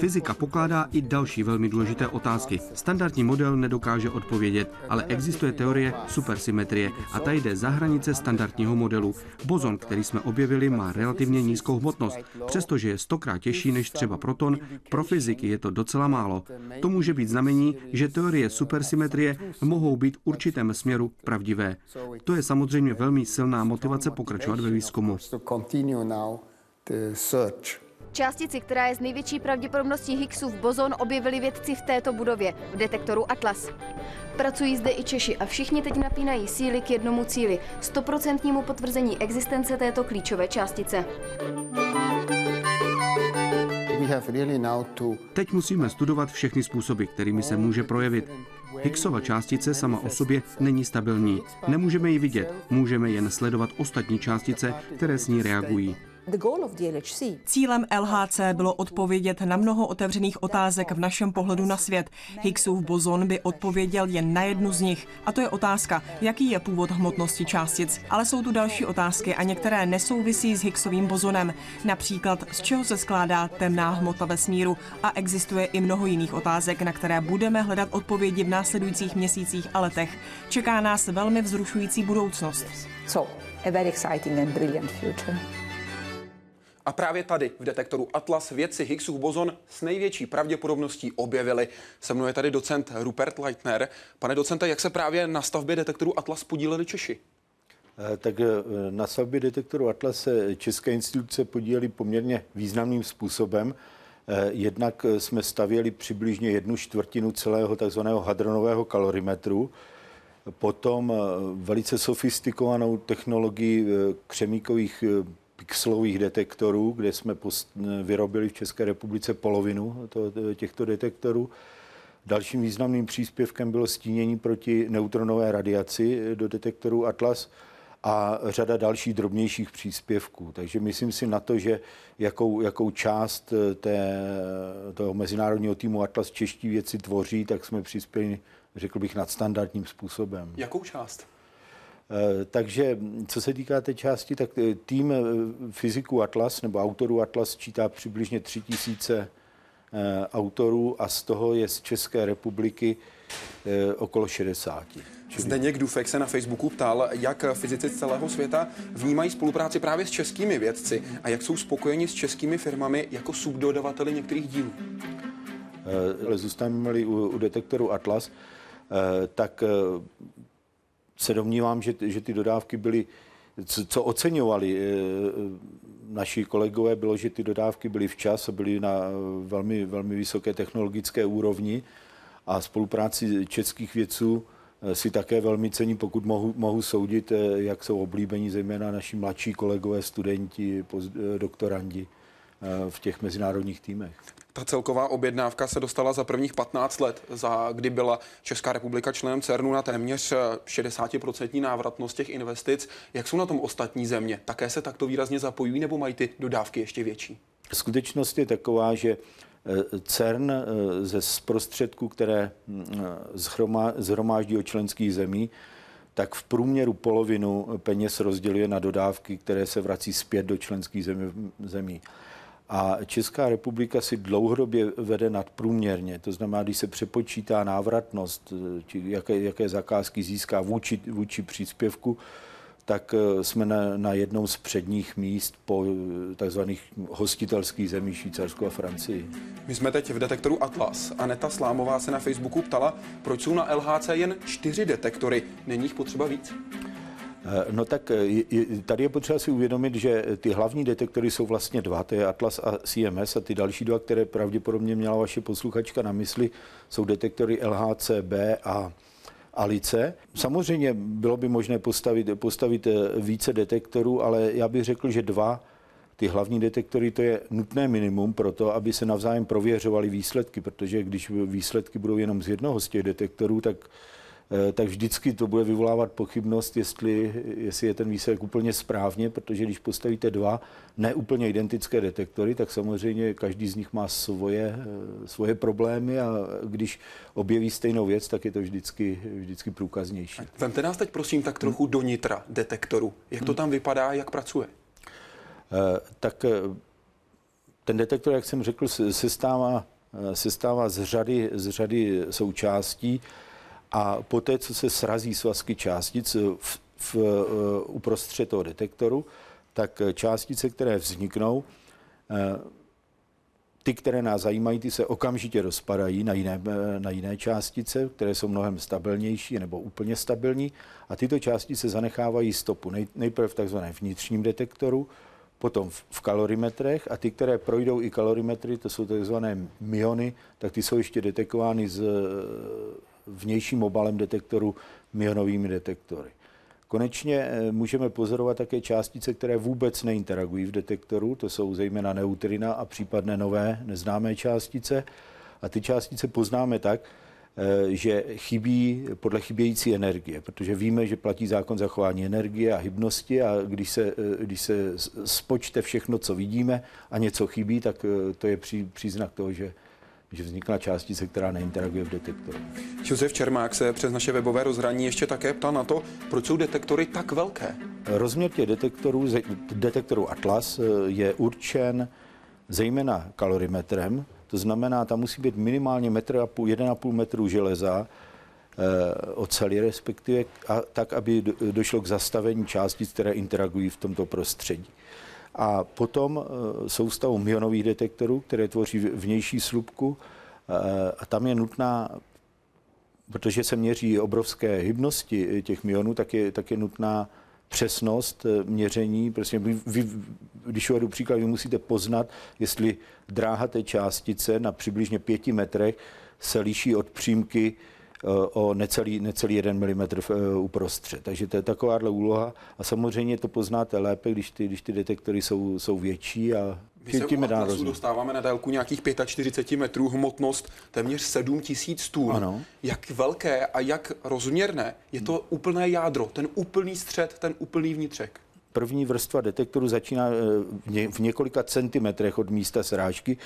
Fyzika pokládá i další velmi důležité otázky. Standardní model nedokáže odpovědět, ale existuje teorie supersymetrie a ta jde za hranice standardního modelu. Bozon, který jsme objevili, má relativně nízkou hmotnost. Přestože je stokrát těžší než třeba proton, pro fyziky je to docela málo. To může být znamení, že teorie supersymetrie mohou být v určitém směru pravdivé. To je samozřejmě velmi silná motivace pokračovat ve výzkumu now the search. Částici, která je z největší pravděpodobností Higgsův bozon, objevili vědci v této budově, v detektoru Atlas. Pracují zde i Češi a všichni teď napínají síly k jednomu cíli, stoprocentnímu potvrzení existence této klíčové částice. Teď musíme studovat všechny způsoby, kterými se může projevit. Higgsova částice sama o sobě není stabilní. Nemůžeme ji vidět, můžeme jen sledovat ostatní částice, které s ní reagují. Cílem LHC bylo odpovědět na mnoho otevřených otázek v našem pohledu na svět. Higgsův bozon by odpověděl jen na jednu z nich. A to je otázka, jaký je původ hmotnosti částic. Ale jsou tu další otázky a některé nesouvisí s Higgsovým bozonem. Například, z čeho se skládá temná hmota vesmíru. A existuje i mnoho jiných otázek, na které budeme hledat odpovědi v následujících měsících a letech. Čeká nás velmi vzrušující budoucnost. So, a very exciting and brilliant future. A právě tady v detektoru Atlas vědci Higgsův bozon s největší pravděpodobností objevili. Se mnou je tady docent Rupert Leitner. Pane docente, jak se právě na stavbě detektoru Atlas podíleli Češi? Eh, tak eh, na stavbě detektoru Atlas se české instituce podílely poměrně významným způsobem. Eh, jednak jsme stavěli přibližně jednu čtvrtinu celého takzvaného hadronového kalorimetru. potom velice sofistikovanou technologii křemíkových pixelových detektorů, kde jsme vyrobili v České republice polovinu těchto detektorů. Dalším významným příspěvkem bylo stínění proti neutronové radiaci do detektoru Atlas a řada dalších drobnějších příspěvků. Takže myslím si na to, že jakou, jakou část té, toho mezinárodního týmu Atlas čeští věci tvoří, tak jsme přispěli, řekl bych, nadstandardním způsobem. Jakou část? Eh, takže co se týká té části, tak eh, tým eh, fyziků Atlas nebo autorů Atlas čítá přibližně 3000 autorů a z toho je z České republiky okolo 60. Zdeněk Dufek se na Facebooku ptal, jak fyzici z celého světa vnímají spolupráci právě s českými vědci a jak jsou spokojeni s českými firmami jako subdodavateli některých dílů. Ale zůstaneme u, u detektoru Atlas, tak se domnívám, že, že ty dodávky byly, co, co oceňovali e, naši kolegové, bylo, že ty dodávky byly včas a byly na velmi, velmi vysoké technologické úrovni a spolupráci českých vědců e, si také velmi cení, pokud mohu, mohu soudit, jak jsou oblíbení zejména naši mladší kolegové, studenti, doktorandi v těch mezinárodních týmech. Ta celková objednávka se dostala za prvních 15 let, za kdy byla Česká republika členem CERNu na téměř 60% návratnost těch investic. Jak jsou na tom ostatní země? Také se takto výrazně zapojují nebo mají ty dodávky ještě větší? Skutečnost je taková, že eh, CERN eh, ze zprostředků, které hm, zhromáždí od členských zemí, tak v průměru polovinu peněz rozděluje na dodávky, které se vrací zpět do členských zemí. A Česká republika si dlouhodobě vede nadprůměrně. To znamená, když se přepočítá návratnost, či jaké, jaké zakázky získá vůči, vůči příspěvku, tak eh, jsme na, na jednou z předních míst po eh, takzvaných hostitelských zemí Švýcarsku a Francii. My jsme teď v detektoru Atlas. Aneta Slámová se na Facebooku ptala, proč jsou na LHC jen čtyři detektory. Není jich potřeba víc? Eh, no tak eh, tady je potřeba si uvědomit, že ty hlavní detektory jsou vlastně dva, to je Atlas a CMS a ty další dva, které pravděpodobně měla vaše posluchačka na mysli, jsou detektory LHCb a Alice. Samozřejmě bylo by možné postavit, postavit eh, více detektorů, ale já bych řekl, že dva ty hlavní detektory to je nutné minimum pro to, aby se navzájem prověřovaly výsledky, protože když výsledky budou jenom z jednoho z těch detektorů, tak Eh, tak vždycky to bude vyvolávat pochybnost, jestli, jestli je ten výsledek úplně správně, protože když postavíte dva neúplně identické detektory, tak samozřejmě každý z nich má svoje, eh, svoje problémy a když objeví stejnou věc, tak je to vždycky, vždycky průkaznější. Vemte nás teď prosím tak trochu do nitra detektoru. Jak to tam vypadá, jak pracuje? Eh, tak ten detektor, jak jsem řekl, se stává, se stává z, řady, z řady součástí a poté, co se srazí svazky částic v, v, uh, uprostřed toho detektoru, tak částice, které vzniknou, uh, ty, které nás zajímají, ty se okamžitě rozpadají na jiné, na jiné částice, které jsou mnohem stabilnější nebo úplně stabilní. A tyto částice zanechávají stopu nej, nejprve v takzvaném vnitřním detektoru, potom v, v kalorimetrech a ty, které projdou i kalorimetry, to jsou takzvané miony, tak ty jsou ještě detekovány z, vnějším obalem detektoru mionovými detektory. Konečně eh, můžeme pozorovat také částice, které vůbec neinteragují v detektoru, to jsou zejména neutrina a případné nové neznámé částice. A ty částice poznáme tak, eh, že chybí podle chybějící energie, protože víme, že platí zákon zachování energie a hybnosti a když se, eh, když se spočte všechno, co vidíme a něco chybí, tak to je příznak toho, že že vznikla částice, která neinteraguje v detektoru. Josef Čermák se přes naše webové rozhraní ještě také ptal na to, proč jsou detektory tak velké. Rozměr těch detektorů, detektoru Atlas eh, je určen zejména kalorimetrem, to znamená, tam musí být minimálně 1,5 metru železa, eh, oceli respektive, a tak, aby došlo k zastavení částic, které interagují v tomto prostředí a potom eh, soustavu mionových detektorů, které tvoří vnější slupku eh, a tam je nutná protože se měří obrovské hybnosti těch mionů, tak je, tak je nutná přesnost eh, měření. Prostě vy, vy, když uvedu příklad, vy musíte poznat, jestli dráha té částice na přibližně pěti metrech se liší od přímky o necelý, necelý 1 mm uprostřed. Takže to je takováhle úloha a samozřejmě to poznáte lépe, když ty, když ty detektory jsou, jsou větší a my se u dostáváme na délku nějakých 45 metrů, hmotnost téměř 7 tisíc tun. Ano. Jak velké a jak rozměrné je to úplné jádro, ten úplný střed, ten úplný vnitřek? První vrstva detektoru začíná eh, v několika centimetrech od místa srážky.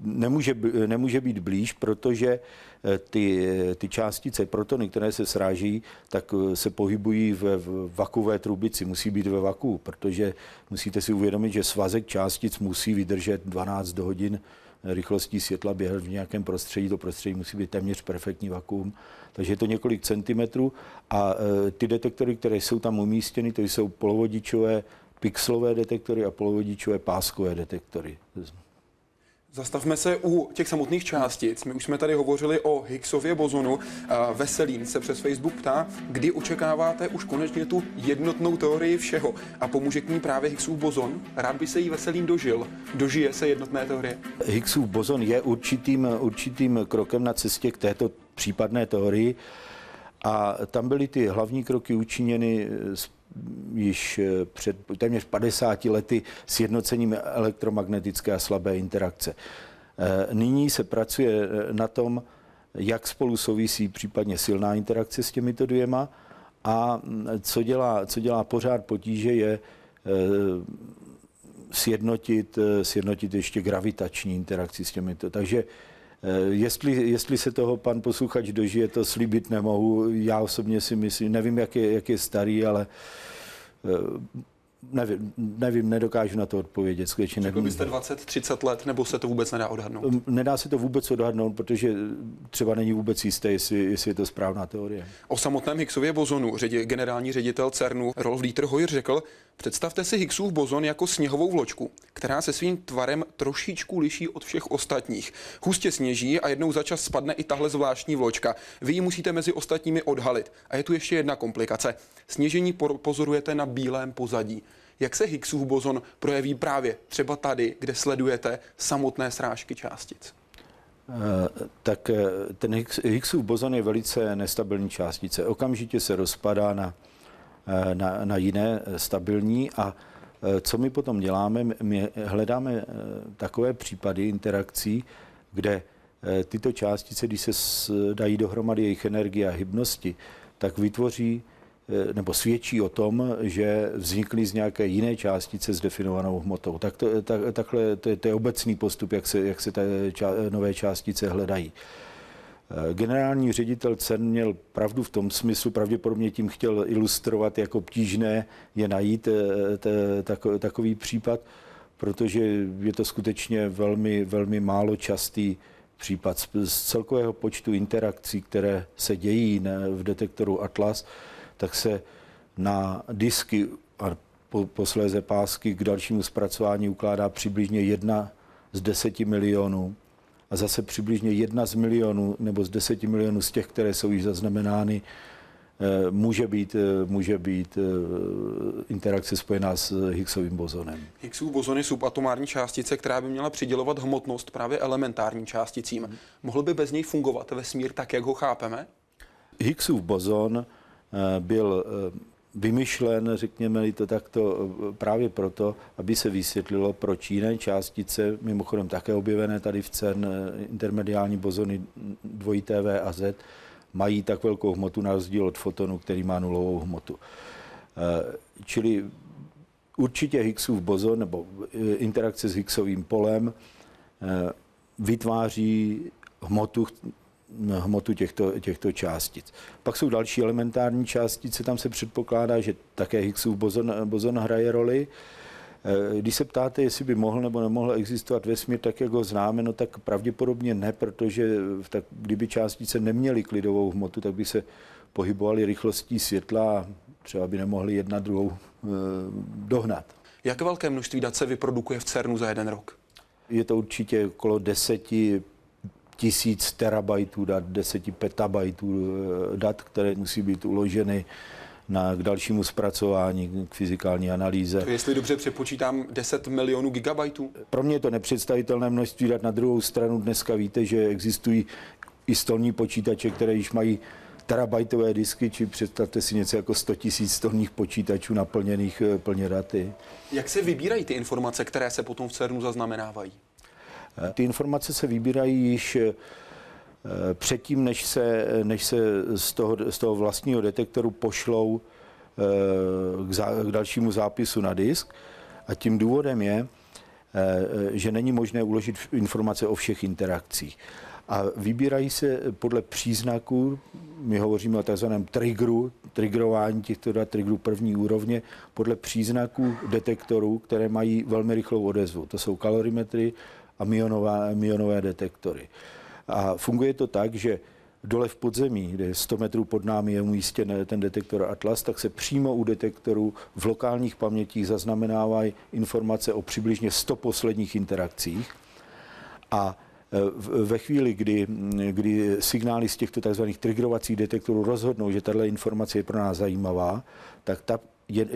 Nemůže, nemůže být blíž, protože eh, ty, eh, ty částice, protony, které se sráží, tak se pohybují v, v vakové trubici, musí být ve vaku, protože musíte si uvědomit, že svazek částic musí vydržet 12 hodin rychlostí světla běhat v nějakém prostředí. To prostředí musí být téměř perfektní vakuum, takže je to několik centimetrů a e, ty detektory, které jsou tam umístěny, to jsou polovodičové pixelové detektory a polovodičové páskové detektory. Zastavme se u těch samotných částic. My už jsme tady hovořili o Higgsově bozonu. Veselín se přes Facebook ptá, kdy očekáváte už konečně tu jednotnou teorii všeho a pomůže k ní právě Higgsův bozon. Rád by se jí Veselín dožil. Dožije se jednotné teorie? Higgsův bozon je určitým, určitým krokem na cestě k této případné teorii a tam byly ty hlavní kroky učiněny s již eh, před téměř 50 lety sjednocením elektromagnetické a slabé interakce. Eh, nyní se pracuje eh, na tom, jak spolu souvisí případně silná interakce s těmito dvěma a mm, co dělá, co dělá pořád potíže je sjednotit, sjednotit ještě gravitační interakci s těmito. Takže Jestli, jestli se toho pan posluchač dožije, to slíbit nemohu. Já osobně si myslím, nevím, jak je, jak je starý, ale eh, Nevím, nevím, nedokážu na to odpovědět. Skutečně nevím. byste 20-30 let, nebo se to vůbec nedá odhadnout? Nedá se to vůbec odhadnout, protože třeba není vůbec jisté, jestli, jestli je to správná teorie. O samotném Higgsově bozonu ředi, generální ředitel CERNu Rolf Dieter Hoyer řekl, představte si Higgsův bozon jako sněhovou vločku, která se svým tvarem trošičku liší od všech ostatních. Hustě sněží a jednou za čas spadne i tahle zvláštní vločka. Vy ji musíte mezi ostatními odhalit. A je tu ještě jedna komplikace. Sněžení pozorujete na bílém pozadí jak se Higgsův bozon projeví právě třeba tady, kde sledujete samotné srážky částic? Eh, tak eh, ten Higgsův bozon je velice nestabilní částice. Okamžitě se rozpadá na, eh, na, na jiné stabilní a co my potom děláme? My hledáme takové případy interakcí, kde tyto částice, když se dají dohromady jejich energie a hybnosti, tak vytvoří nebo svědčí o tom, že vznikly z nějaké jiné částice s definovanou hmotou. Tak to, tak, takhle to je, to je obecný postup, jak se, jak se ty ča, nové částice hledají. Eh, generální ředitel CERN měl pravdu v tom smyslu, pravděpodobně tím chtěl ilustrovat, jak obtížné je najít eh, takový případ, protože je to skutečně velmi, velmi málo častý případ. Z celkového počtu interakcí, které se dějí v detektoru Atlas, tak se na disky a posléze pásky k dalšímu zpracování ukládá přibližně jedna z deseti milionů a zase přibližně jedna z milionů nebo z deseti milionů z těch, které jsou již zaznamenány, eh, může být, eh, může být eh, interakce spojená s Higgsovým bozonem. Higgsův bozon je subatomární částice, která by měla přidělovat hmotnost právě elementárním částicím. Hmm. Mohl by bez něj fungovat vesmír tak, jak ho chápeme? Higgsův bozon byl eh, vymyšlen, řekněme to takto, eh, právě proto, aby se vysvětlilo, proč jiné částice, mimochodem také objevené tady v CERN, intermediální bozony dvojité V a Z, mají tak velkou hmotu na rozdíl od fotonu, který má nulovou hmotu. Čili určitě Higgsův bozon nebo interakce s Higgsovým polem vytváří hmotu, hmotu těchto, těchto částic. Pak jsou další elementární částice, tam se předpokládá, že také Higgsův bozon, bozon hraje roli. Eh, když se ptáte, jestli by mohl nebo nemohl existovat vesmír tak, jak ho známe, no tak pravděpodobně ne, protože tak, kdyby částice neměly klidovou hmotu, tak by se pohybovaly rychlostí světla a třeba by nemohli jedna druhou eh, dohnat. Jak velké množství dat se vyprodukuje v CERNu za jeden rok? Je to určitě okolo deseti tisíc terabajtů dat, deseti petabajtů eh, dat, které musí být uloženy na, k dalšímu zpracování, k fyzikální analýze. To jestli dobře přepočítám 10 milionů gigabajtů? Pro mě je to nepředstavitelné množství dat. Na druhou stranu dneska víte, že existují i stolní počítače, které již mají terabajtové disky, či představte si něco jako 100 000 stolních počítačů naplněných eh, plně daty. Jak se vybírají ty informace, které se potom v CERNu zaznamenávají? Eh, ty informace se vybírají již eh, předtím, než se, než se z, toho, z toho vlastního detektoru pošlou k, zá, k dalšímu zápisu na disk. A tím důvodem je, že není možné uložit informace o všech interakcích a vybírají se podle příznaků, my hovoříme o tzv. triggeru, triggerování těchto dat, triggerů první úrovně, podle příznaků detektorů, které mají velmi rychlou odezvu. To jsou kalorimetry a mionové, mionové detektory. A funguje to tak, že dole v podzemí, kde 100 metrů pod námi je umístěn ten detektor Atlas, tak se přímo u detektorů v lokálních pamětích zaznamenávají informace o přibližně 100 posledních interakcích. A ve chvíli, kdy, kdy signály z těchto tzv. triggerovacích detektorů rozhodnou, že tato informace je pro nás zajímavá, tak, ta, je,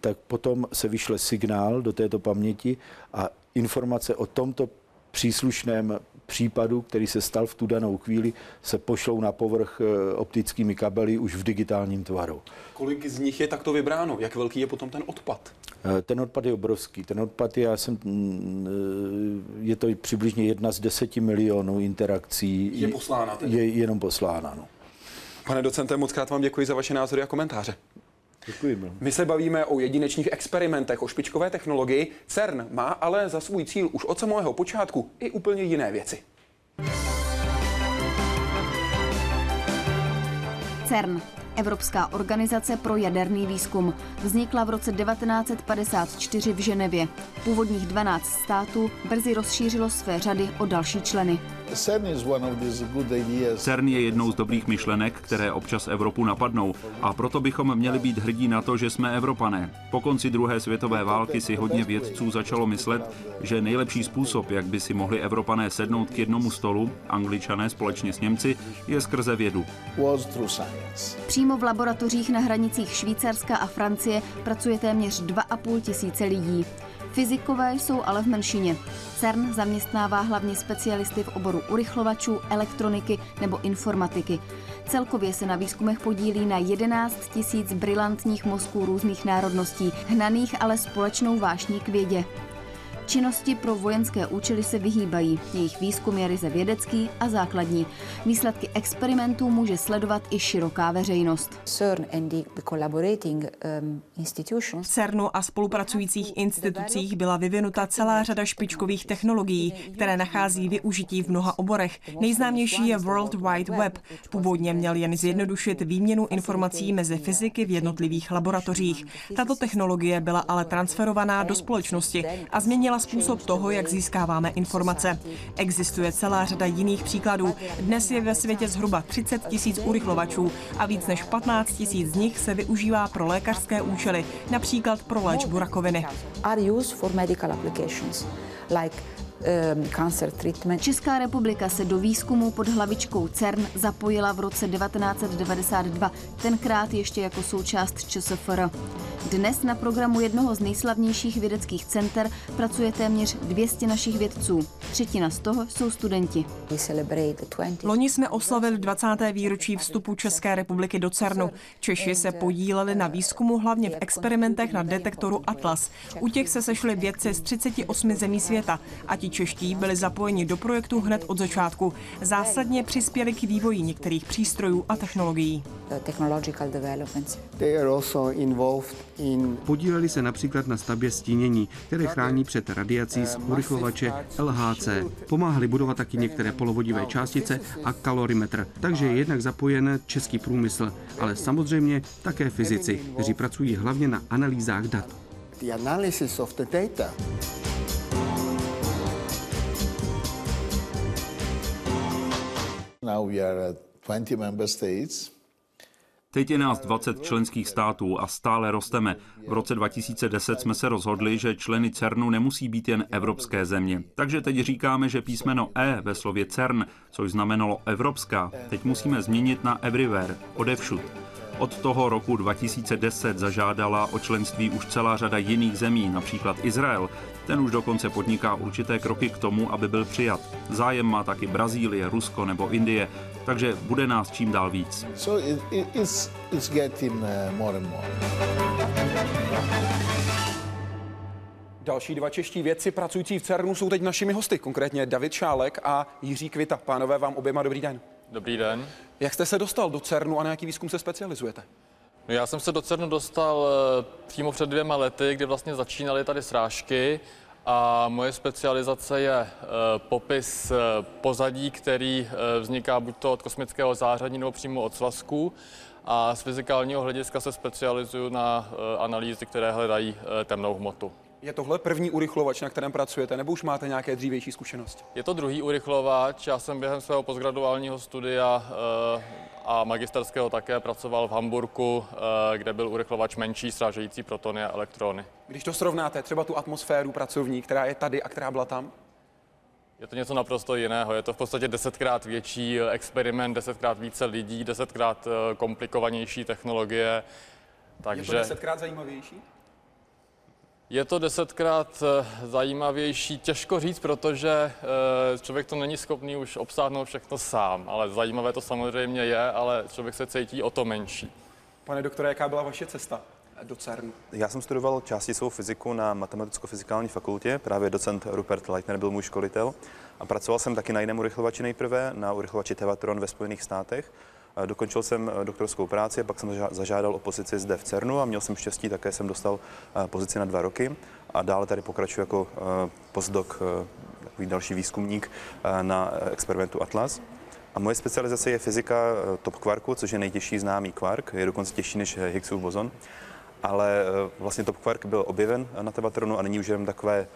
tak potom se vyšle signál do této paměti a informace o tomto příslušném případu, který se stal v tu danou chvíli, se pošlou na povrch eh, optickými kabely už v digitálním tvaru. Kolik z nich je takto vybráno? Jak velký je potom ten odpad? Eh, ten odpad je obrovský. Ten odpad je, já jsem, mm, eh, je to přibližně jedna z deseti milionů interakcí. Je poslána tedy? Je jenom poslána, no. Pane docente, moc krát vám děkuji za vaše názory a komentáře. Děkuji. My se bavíme o jedinečných experimentech, o špičkové technologii. CERN má ale za svůj cíl už od samého počátku i úplně jiné věci. CERN Evropská organizace pro jaderný výzkum. Vznikla v roce 1954 v Ženevě. Původních 12 států brzy rozšířilo své řady o další členy. CERN je jednou z dobrých myšlenek, které občas Evropu napadnou a proto bychom měli být hrdí na to, že jsme Evropané. Po konci druhé světové války si hodně vědců začalo myslet, že nejlepší způsob, jak by si mohli Evropané sednout k jednomu stolu, angličané společně s Němci, je skrze vědu. Přímo v laboratořích na hranicích Švýcarska a Francie pracuje téměř 2,5 tisíce lidí. Fyzikové jsou ale v menšině. CERN zaměstnává hlavně specialisty v oboru urychlovačů, elektroniky nebo informatiky. Celkově se na výzkumech podílí na 11 tisíc brilantních mozků různých národností, hnaných ale společnou vášní k vědě. Činnosti pro vojenské účely se vyhýbají. Jejich výzkum je ryze vědecký a základní. Výsledky experimentů může sledovat i široká veřejnost. Um, v CERNu a spolupracujících institucích byla vyvinuta celá řada špičkových technologií, které nachází využití v mnoha oborech. Nejznámější je World Wide Web. Původně měl jen zjednodušit výměnu informací mezi fyziky v jednotlivých laboratořích. Tato technologie byla ale transferovaná do společnosti a změnila způsob toho, jak získáváme informace. Existuje celá řada jiných příkladů. Dnes je ve světě zhruba 30 tisíc urychlovačů a víc než 15 tisíc z nich se využívá pro lékařské účely, například pro léčbu rakoviny. Um, Česká republika se do výzkumu pod hlavičkou CERN zapojila v roce 1992, tenkrát ještě jako součást ČSFR. Dnes na programu jednoho z nejslavnějších vědeckých center pracuje téměř 200 našich vědců. Třetina z toho jsou studenti. Loni jsme oslavili 20. výročí vstupu České republiky do CERNu. Češi se podíleli na výzkumu hlavně v experimentech na detektoru Atlas. U těch se sešli vědci z 38 zemí světa a ti čeští byli zapojeni do projektu hned od začátku. Zásadně přispěli k vývoji některých přístrojů a technologií. Podíleli se například na stavbě stínění, které chrání před radiací z urychlovače LHC. Pomáhali budovat taky některé polovodivé částice a kalorimetr. Takže je jednak zapojen český průmysl, ale samozřejmě také fyzici, kteří pracují hlavně na analýzách dat. Now we are 20 member Teď je nás 20 členských států a stále rosteme. V roce 2010 jsme se rozhodli, že členy CERNu nemusí být jen evropské země. Takže teď říkáme, že písmeno E ve slově CERN, což znamenalo evropská, teď musíme změnit na everywhere, odevšud. Od toho roku 2010 zažádala o členství už celá řada jiných zemí, například Izrael. Ten už dokonce podniká určité kroky k tomu, aby byl přijat. Zájem má taky Brazílie, Rusko nebo Indie, takže bude nás čím dál víc. So it, it, it's, it's getting uh, more and more. Další dva čeští vědci pracující v CERNu jsou teď našimi hosty, konkrétně David Šálek a Jiří Kvita. Pánové, vám oběma dobrý den. Dobrý den. Jak jste se dostal do CERNu a na jaký výzkum se specializujete? No já jsem se do CERNu dostal eh, přímo před dvěma lety, kdy vlastně začínaly tady srážky a moje specializace je eh, popis eh, pozadí, který vzniká buď to od kosmického záření nebo přímo od svazků. A z fyzikálního hlediska se specializuju na analýzy, které hledají temnou hmotu. Je tohle první urychlovač, na kterém pracujete, nebo už máte nějaké dřívější zkušenosti? Je to druhý urychlovač. Já jsem během svého postgraduálního studia eh, a magisterského také pracoval v Hamburku, eh, kde byl urychlovač menší, srážející protony a elektrony. Když to srovnáte, třeba tu atmosféru pracovní, která je tady a která byla tam? Je to něco naprosto jiného. Je to v podstatě desetkrát větší experiment, desetkrát více lidí, desetkrát eh, komplikovanější technologie. Takže... Je to desetkrát zajímavější? Je to desetkrát eh, zajímavější, těžko říct, protože eh, člověk to není schopný už obsáhnout všechno sám, ale zajímavé to samozřejmě je, ale člověk se cítí o to menší. Pane doktore, jaká byla vaše cesta do CERNu? Já jsem studoval částicovou fyziku na matematicko-fyzikální fakultě, právě docent Rupert Leitner byl můj školitel a pracoval jsem taky na jiném urychlovači nejprve, na urychlovači Tevatron ve Spojených státech Dokončil jsem eh, doktorskou práci, pak jsem zažádal o pozici zde v CERNu a měl jsem štěstí, také jsem dostal eh, pozici na dva roky a dále tady pokračuji jako eh, postdoc, takový další výzkumník na experimentu Atlas. A moje specializace je fyzika top kvarku, což je nejtěžší známý kvark, je dokonce těžší než Higgsův bozon. Ale vlastně top kvark byl objeven na Tevatronu a není už jenom takové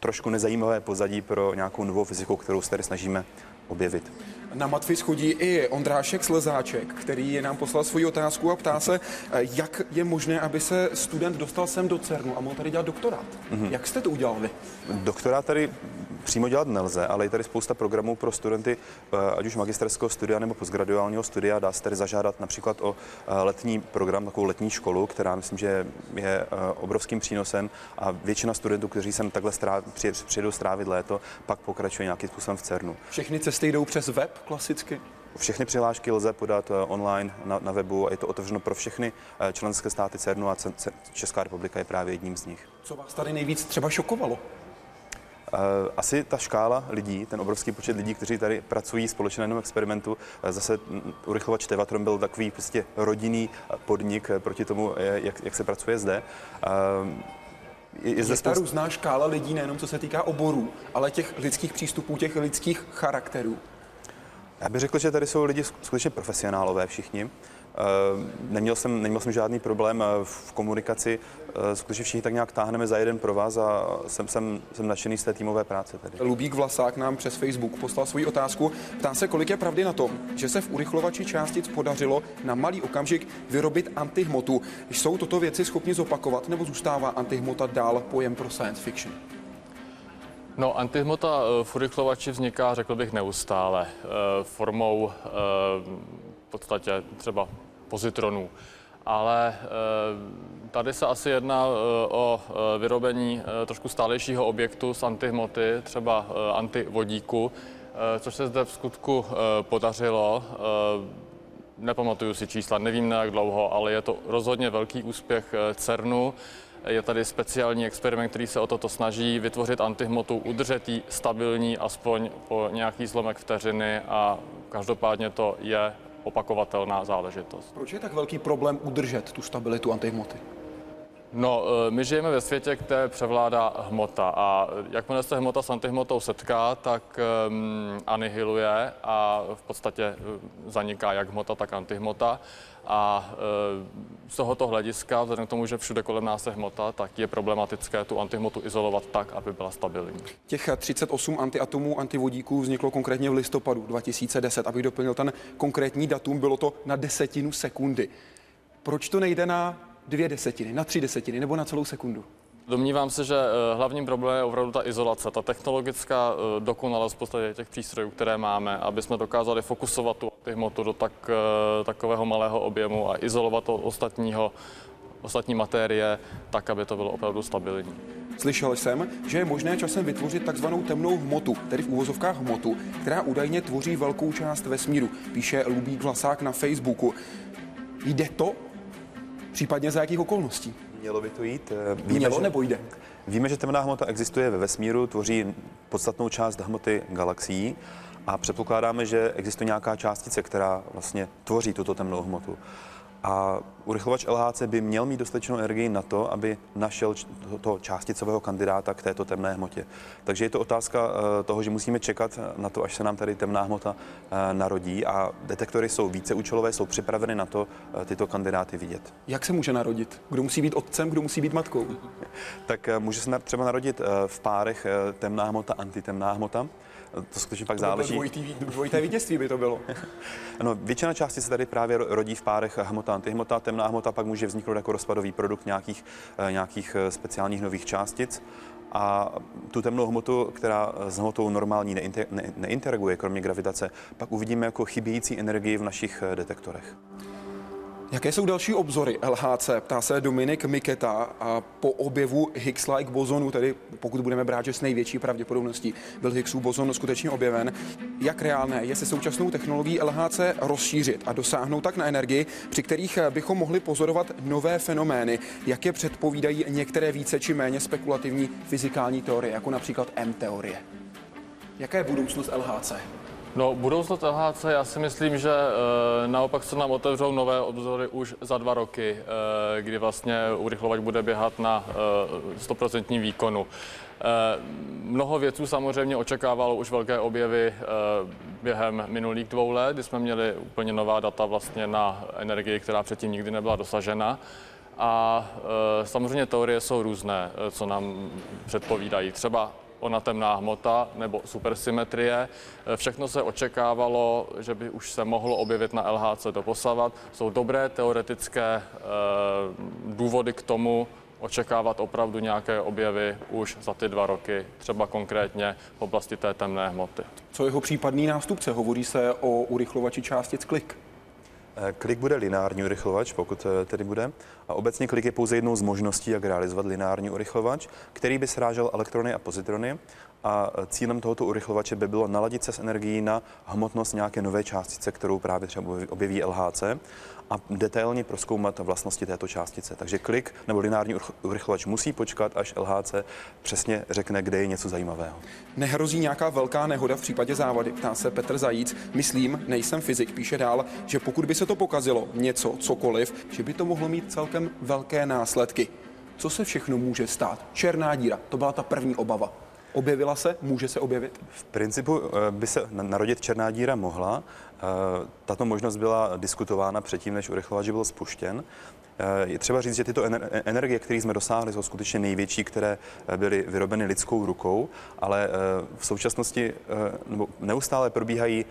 trošku nezajímavé pozadí pro nějakou novou fyziku, kterou se tady snažíme objevit. Na Matfis chodí i Ondrášek Slezáček, který nám poslal svoji otázku a ptá se, eh, jak je možné, aby se student dostal sem do CERNu a mohl tady dělat doktorát. Mm-hmm. Jak jste to udělal vy? Doktorát tady přímo dělat nelze, ale je tady spousta programů pro studenty, eh, ať už magisterského studia nebo postgraduálního studia. Dá se tady zažádat například o eh, letní program, takovou letní školu, která myslím, že je obrovským přínosem a většina studentů, kteří sem takhle stráv, přijedou strávit léto, pak pokračuje nějakým způsobem v CERNu. Všechny cesty jdou přes web? Klasicky? Všechny přihlášky lze podat eh, online na, na webu a je to otevřeno pro všechny eh, členské státy CERNu a Česká republika je právě jedním z nich. Co vás tady nejvíc třeba šokovalo? Eh, asi ta škála lidí, ten obrovský počet lidí, kteří tady pracují společně na jednom experimentu. Zase urychlovač Tevatron byl takový prostě rodinný podnik proti tomu, jak, jak se pracuje zde. Je, je, je ta různá škála lidí, nejenom co se týká oborů, ale těch lidských přístupů, těch lidských charakterů. Já bych řekl, že tady jsou lidi skutečně profesionálové všichni. Eh, neměl jsem, neměl jsem žádný problém eh, v komunikaci. Eh, skutečně všichni tak nějak táhneme za jeden pro vás a jsem, jsem, jsem nadšený z té týmové práce. Tady. Lubík Vlasák nám přes Facebook poslal svoji otázku. Ptá se, kolik je pravdy na tom, že se v urychlovači částic podařilo na malý okamžik vyrobit antihmotu. Jsou toto věci schopni zopakovat nebo zůstává antihmota dál pojem pro science fiction? No, antihmota eh, v urychlovači vzniká, řekl bych, neustále eh, formou eh, v podstatě třeba pozitronů. Ale tady se asi jedná o vyrobení trošku stálejšího objektu z antihmoty, třeba antivodíku, což se zde v skutku podařilo. Nepamatuju si čísla, nevím na jak dlouho, ale je to rozhodně velký úspěch CERNu. Je tady speciální experiment, který se o toto snaží vytvořit antihmotu, udržet ji stabilní aspoň po nějaký zlomek vteřiny a každopádně to je opakovatelná záležitost. Proč je tak velký problém udržet tu stabilitu antihmoty? No, e, my žijeme ve světě, kde převládá hmota a jakmile se hmota s antihmotou setká, tak um, anihiluje a v podstatě e, zaniká jak hmota, tak antihmota. A e, z tohoto hlediska, vzhledem k tomu, že všude kolem nás je hmota, tak je problematické tu antihmotu izolovat tak, aby byla stabilní. Těch 38 antiatomů antivodíků vzniklo konkrétně v listopadu 2010. Abych doplnil ten konkrétní datum, bylo to na desetinu sekundy. Proč to nejde na dvě desetiny, na tři desetiny nebo na celou sekundu? Domnívám se, že eh, hlavním problémem je opravdu ta izolace, ta technologická eh, dokonalost v podstatě těch přístrojů, které máme, aby jsme dokázali fokusovat tu hmotu do tak, eh, takového malého objemu a izolovat to ostatního, ostatní materie tak, aby to bylo opravdu stabilní. Slyšel jsem, že je možné časem vytvořit takzvanou temnou hmotu, tedy v úvozovkách hmotu, která údajně tvoří velkou část vesmíru, píše Lubík Vlasák na Facebooku. Jde to? Případně za jakých okolností? Mělo by to jít. Víme, Mělo že, nebo jde? Víme, že temná hmota existuje ve vesmíru, tvoří podstatnou část hmoty galaxií a předpokládáme, že existuje nějaká částice, která vlastně tvoří tuto temnou hmotu. A urychlovač LHC by měl mít dostatečnou energii na to, aby našel toho částicového kandidáta k této temné hmotě. Takže je to otázka eh, toho, že musíme čekat na to, až se nám tady temná hmota eh, narodí a detektory jsou více účelové, jsou připraveny na to eh, tyto kandidáty vidět. Jak se může narodit? Kdo musí být otcem, kdo musí být matkou? [LAUGHS] tak může se třeba narodit v párech temná hmota, antitemná hmota. To skutečně pak to záleží. Dvojitý, dvojité vítězství by to bylo. [LAUGHS] ano, většina části se tady právě rodí v párech hmota, antihmota, temná hmota pak může vzniknout jako rozpadový produkt nějakých, eh, nějakých eh, speciálních nových částic a tu temnou hmotu, která s hmotou normální neinter, ne, neinteraguje, kromě gravitace, pak uvidíme jako chybějící energii v našich eh, detektorech. Jaké jsou další obzory LHC? Ptá se Dominik Miketa a po objevu Higgs-like bozonu, tedy pokud budeme brát, že s největší pravděpodobností byl Higgsův bozon skutečně objeven, jak reálné je se současnou technologií LHC rozšířit a dosáhnout tak na energii, při kterých bychom mohli pozorovat nové fenomény, jak je předpovídají některé více či méně spekulativní fyzikální teorie, jako například M-teorie. Jaká je budoucnost LHC? No, budoucnost LHC, já si myslím, že e, naopak se nám otevřou nové obzory už za dva roky, e, kdy vlastně urychlovač bude běhat na e, 100% výkonu. Mnoho věců samozřejmě očekávalo už velké objevy během minulých dvou let, kdy jsme měli úplně nová data vlastně na energii, která předtím nikdy nebyla dosažena. A samozřejmě teorie jsou různé, co nám předpovídají. Třeba ona temná hmota nebo supersymetrie. Všechno se očekávalo, že by už se mohlo objevit na LHC doposavat. Jsou dobré teoretické eh, důvody k tomu, očekávat opravdu nějaké objevy už za ty dva roky, třeba konkrétně v oblasti té temné hmoty. Co jeho případný nástupce? Hovoří se o urychlovači částic klik. Klik bude lineární urychlovač, pokud eh, tedy bude. A obecně klik je pouze jednou z možností, jak realizovat lineární urychlovač, který by srážel elektrony a pozitrony. A eh, cílem tohoto urychlovače by bylo naladit se s energií na hmotnost nějaké nové částice, kterou právě třeba objeví LHC a detailně proskoumat vlastnosti této částice. Takže klik nebo lineární urychlovač musí počkat, až LHC přesně řekne, kde je něco zajímavého. Nehrozí nějaká velká nehoda v případě závady, ptá se Petr Zajíc. Myslím, nejsem fyzik, píše dál, že pokud by se to pokazilo, něco, cokoliv, že by to mohlo mít celkem velké následky. Co se všechno může stát? Černá díra, to byla ta první obava. Objevila se? Může se objevit? V principu eh, by se narodit černá díra mohla. Eh, tato možnost byla diskutována předtím, než urychlovač byl spuštěn. Eh, je třeba říct, že tyto energie, které jsme dosáhli, jsou skutečně největší, které eh, byly vyrobeny lidskou rukou, ale v současnosti nebo neustále probíhají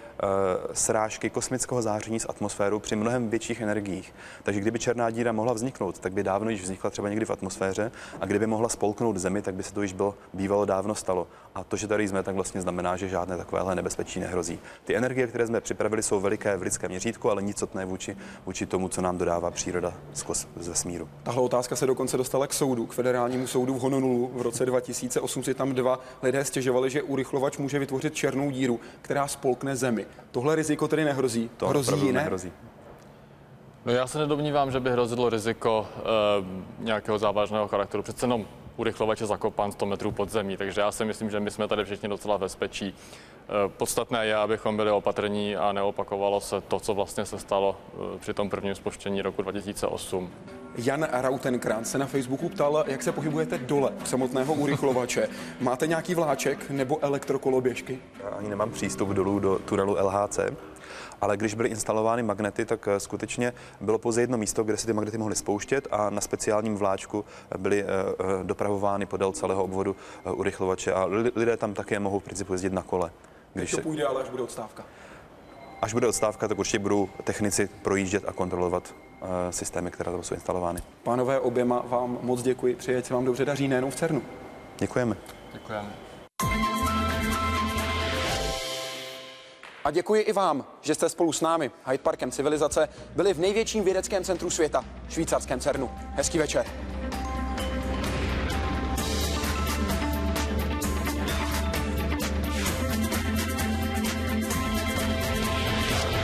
srážky kosmického záření z atmosféru při mnohem větších energiích. Takže kdyby černá díra mohla vzniknout, tak by dávno již vznikla třeba někdy v atmosféře a kdyby mohla spolknout Zemi, tak by se to již bylo bývalo dávno stalo. A to, že tady jsme, tak vlastně znamená, že žádné takovéhle nebezpečí nehrozí. Ty energie, které jsme připravili, jsou veliké v lidském měřítku, ale nicotné vůči, vůči tomu, co nám dodává příroda kos, z vesmíru. Tahle otázka se dokonce dostala k soudu, k federálnímu soudu v Honolulu v roce 2008. Si tam dva lidé stěžovali, že urychlovač může vytvořit černou díru, která spolkne Zemi. Tohle riziko tedy nehrozí. To hrozí jiné? Nehrozí. No já se nedomnívám, že by hrozilo riziko e, nějakého závažného charakteru. Přece jenom urychlovač je zakopán 100 metrů pod zemí, takže já si myslím, že my jsme tady všichni docela bezpečí. Eh, podstatné je, abychom byli opatrní a neopakovalo se to, co vlastně se stalo eh, při tom prvním spuštění roku 2008. Jan Rautenkrantz se na Facebooku ptal, jak se pohybujete dole samotného urychlovače. Máte nějaký vláček nebo elektrokoloběžky? Já ani nemám přístup dolů do tunelu LHC ale když byly instalovány magnety, tak eh, skutečně bylo pouze jedno místo, kde se ty magnety mohly spouštět a na speciálním vláčku byly dopravovány podél celého obvodu urychlovače a lidé tam také mohou v principu jezdit na kole. Když to půjde, ale až bude odstávka. až bude odstávka, tak určitě budou technici projíždět a kontrolovat systémy, které tam jsou instalovány. Pánové, oběma vám moc děkuji. Přeji, se vám dobře daří nejenom v CERNu. Děkujeme. Děkujeme. A děkuji i vám, že jste spolu s námi, Hyde Parkem civilizace, byli v největším vědeckém centru světa, švýcarském CERNu. Hezký večer.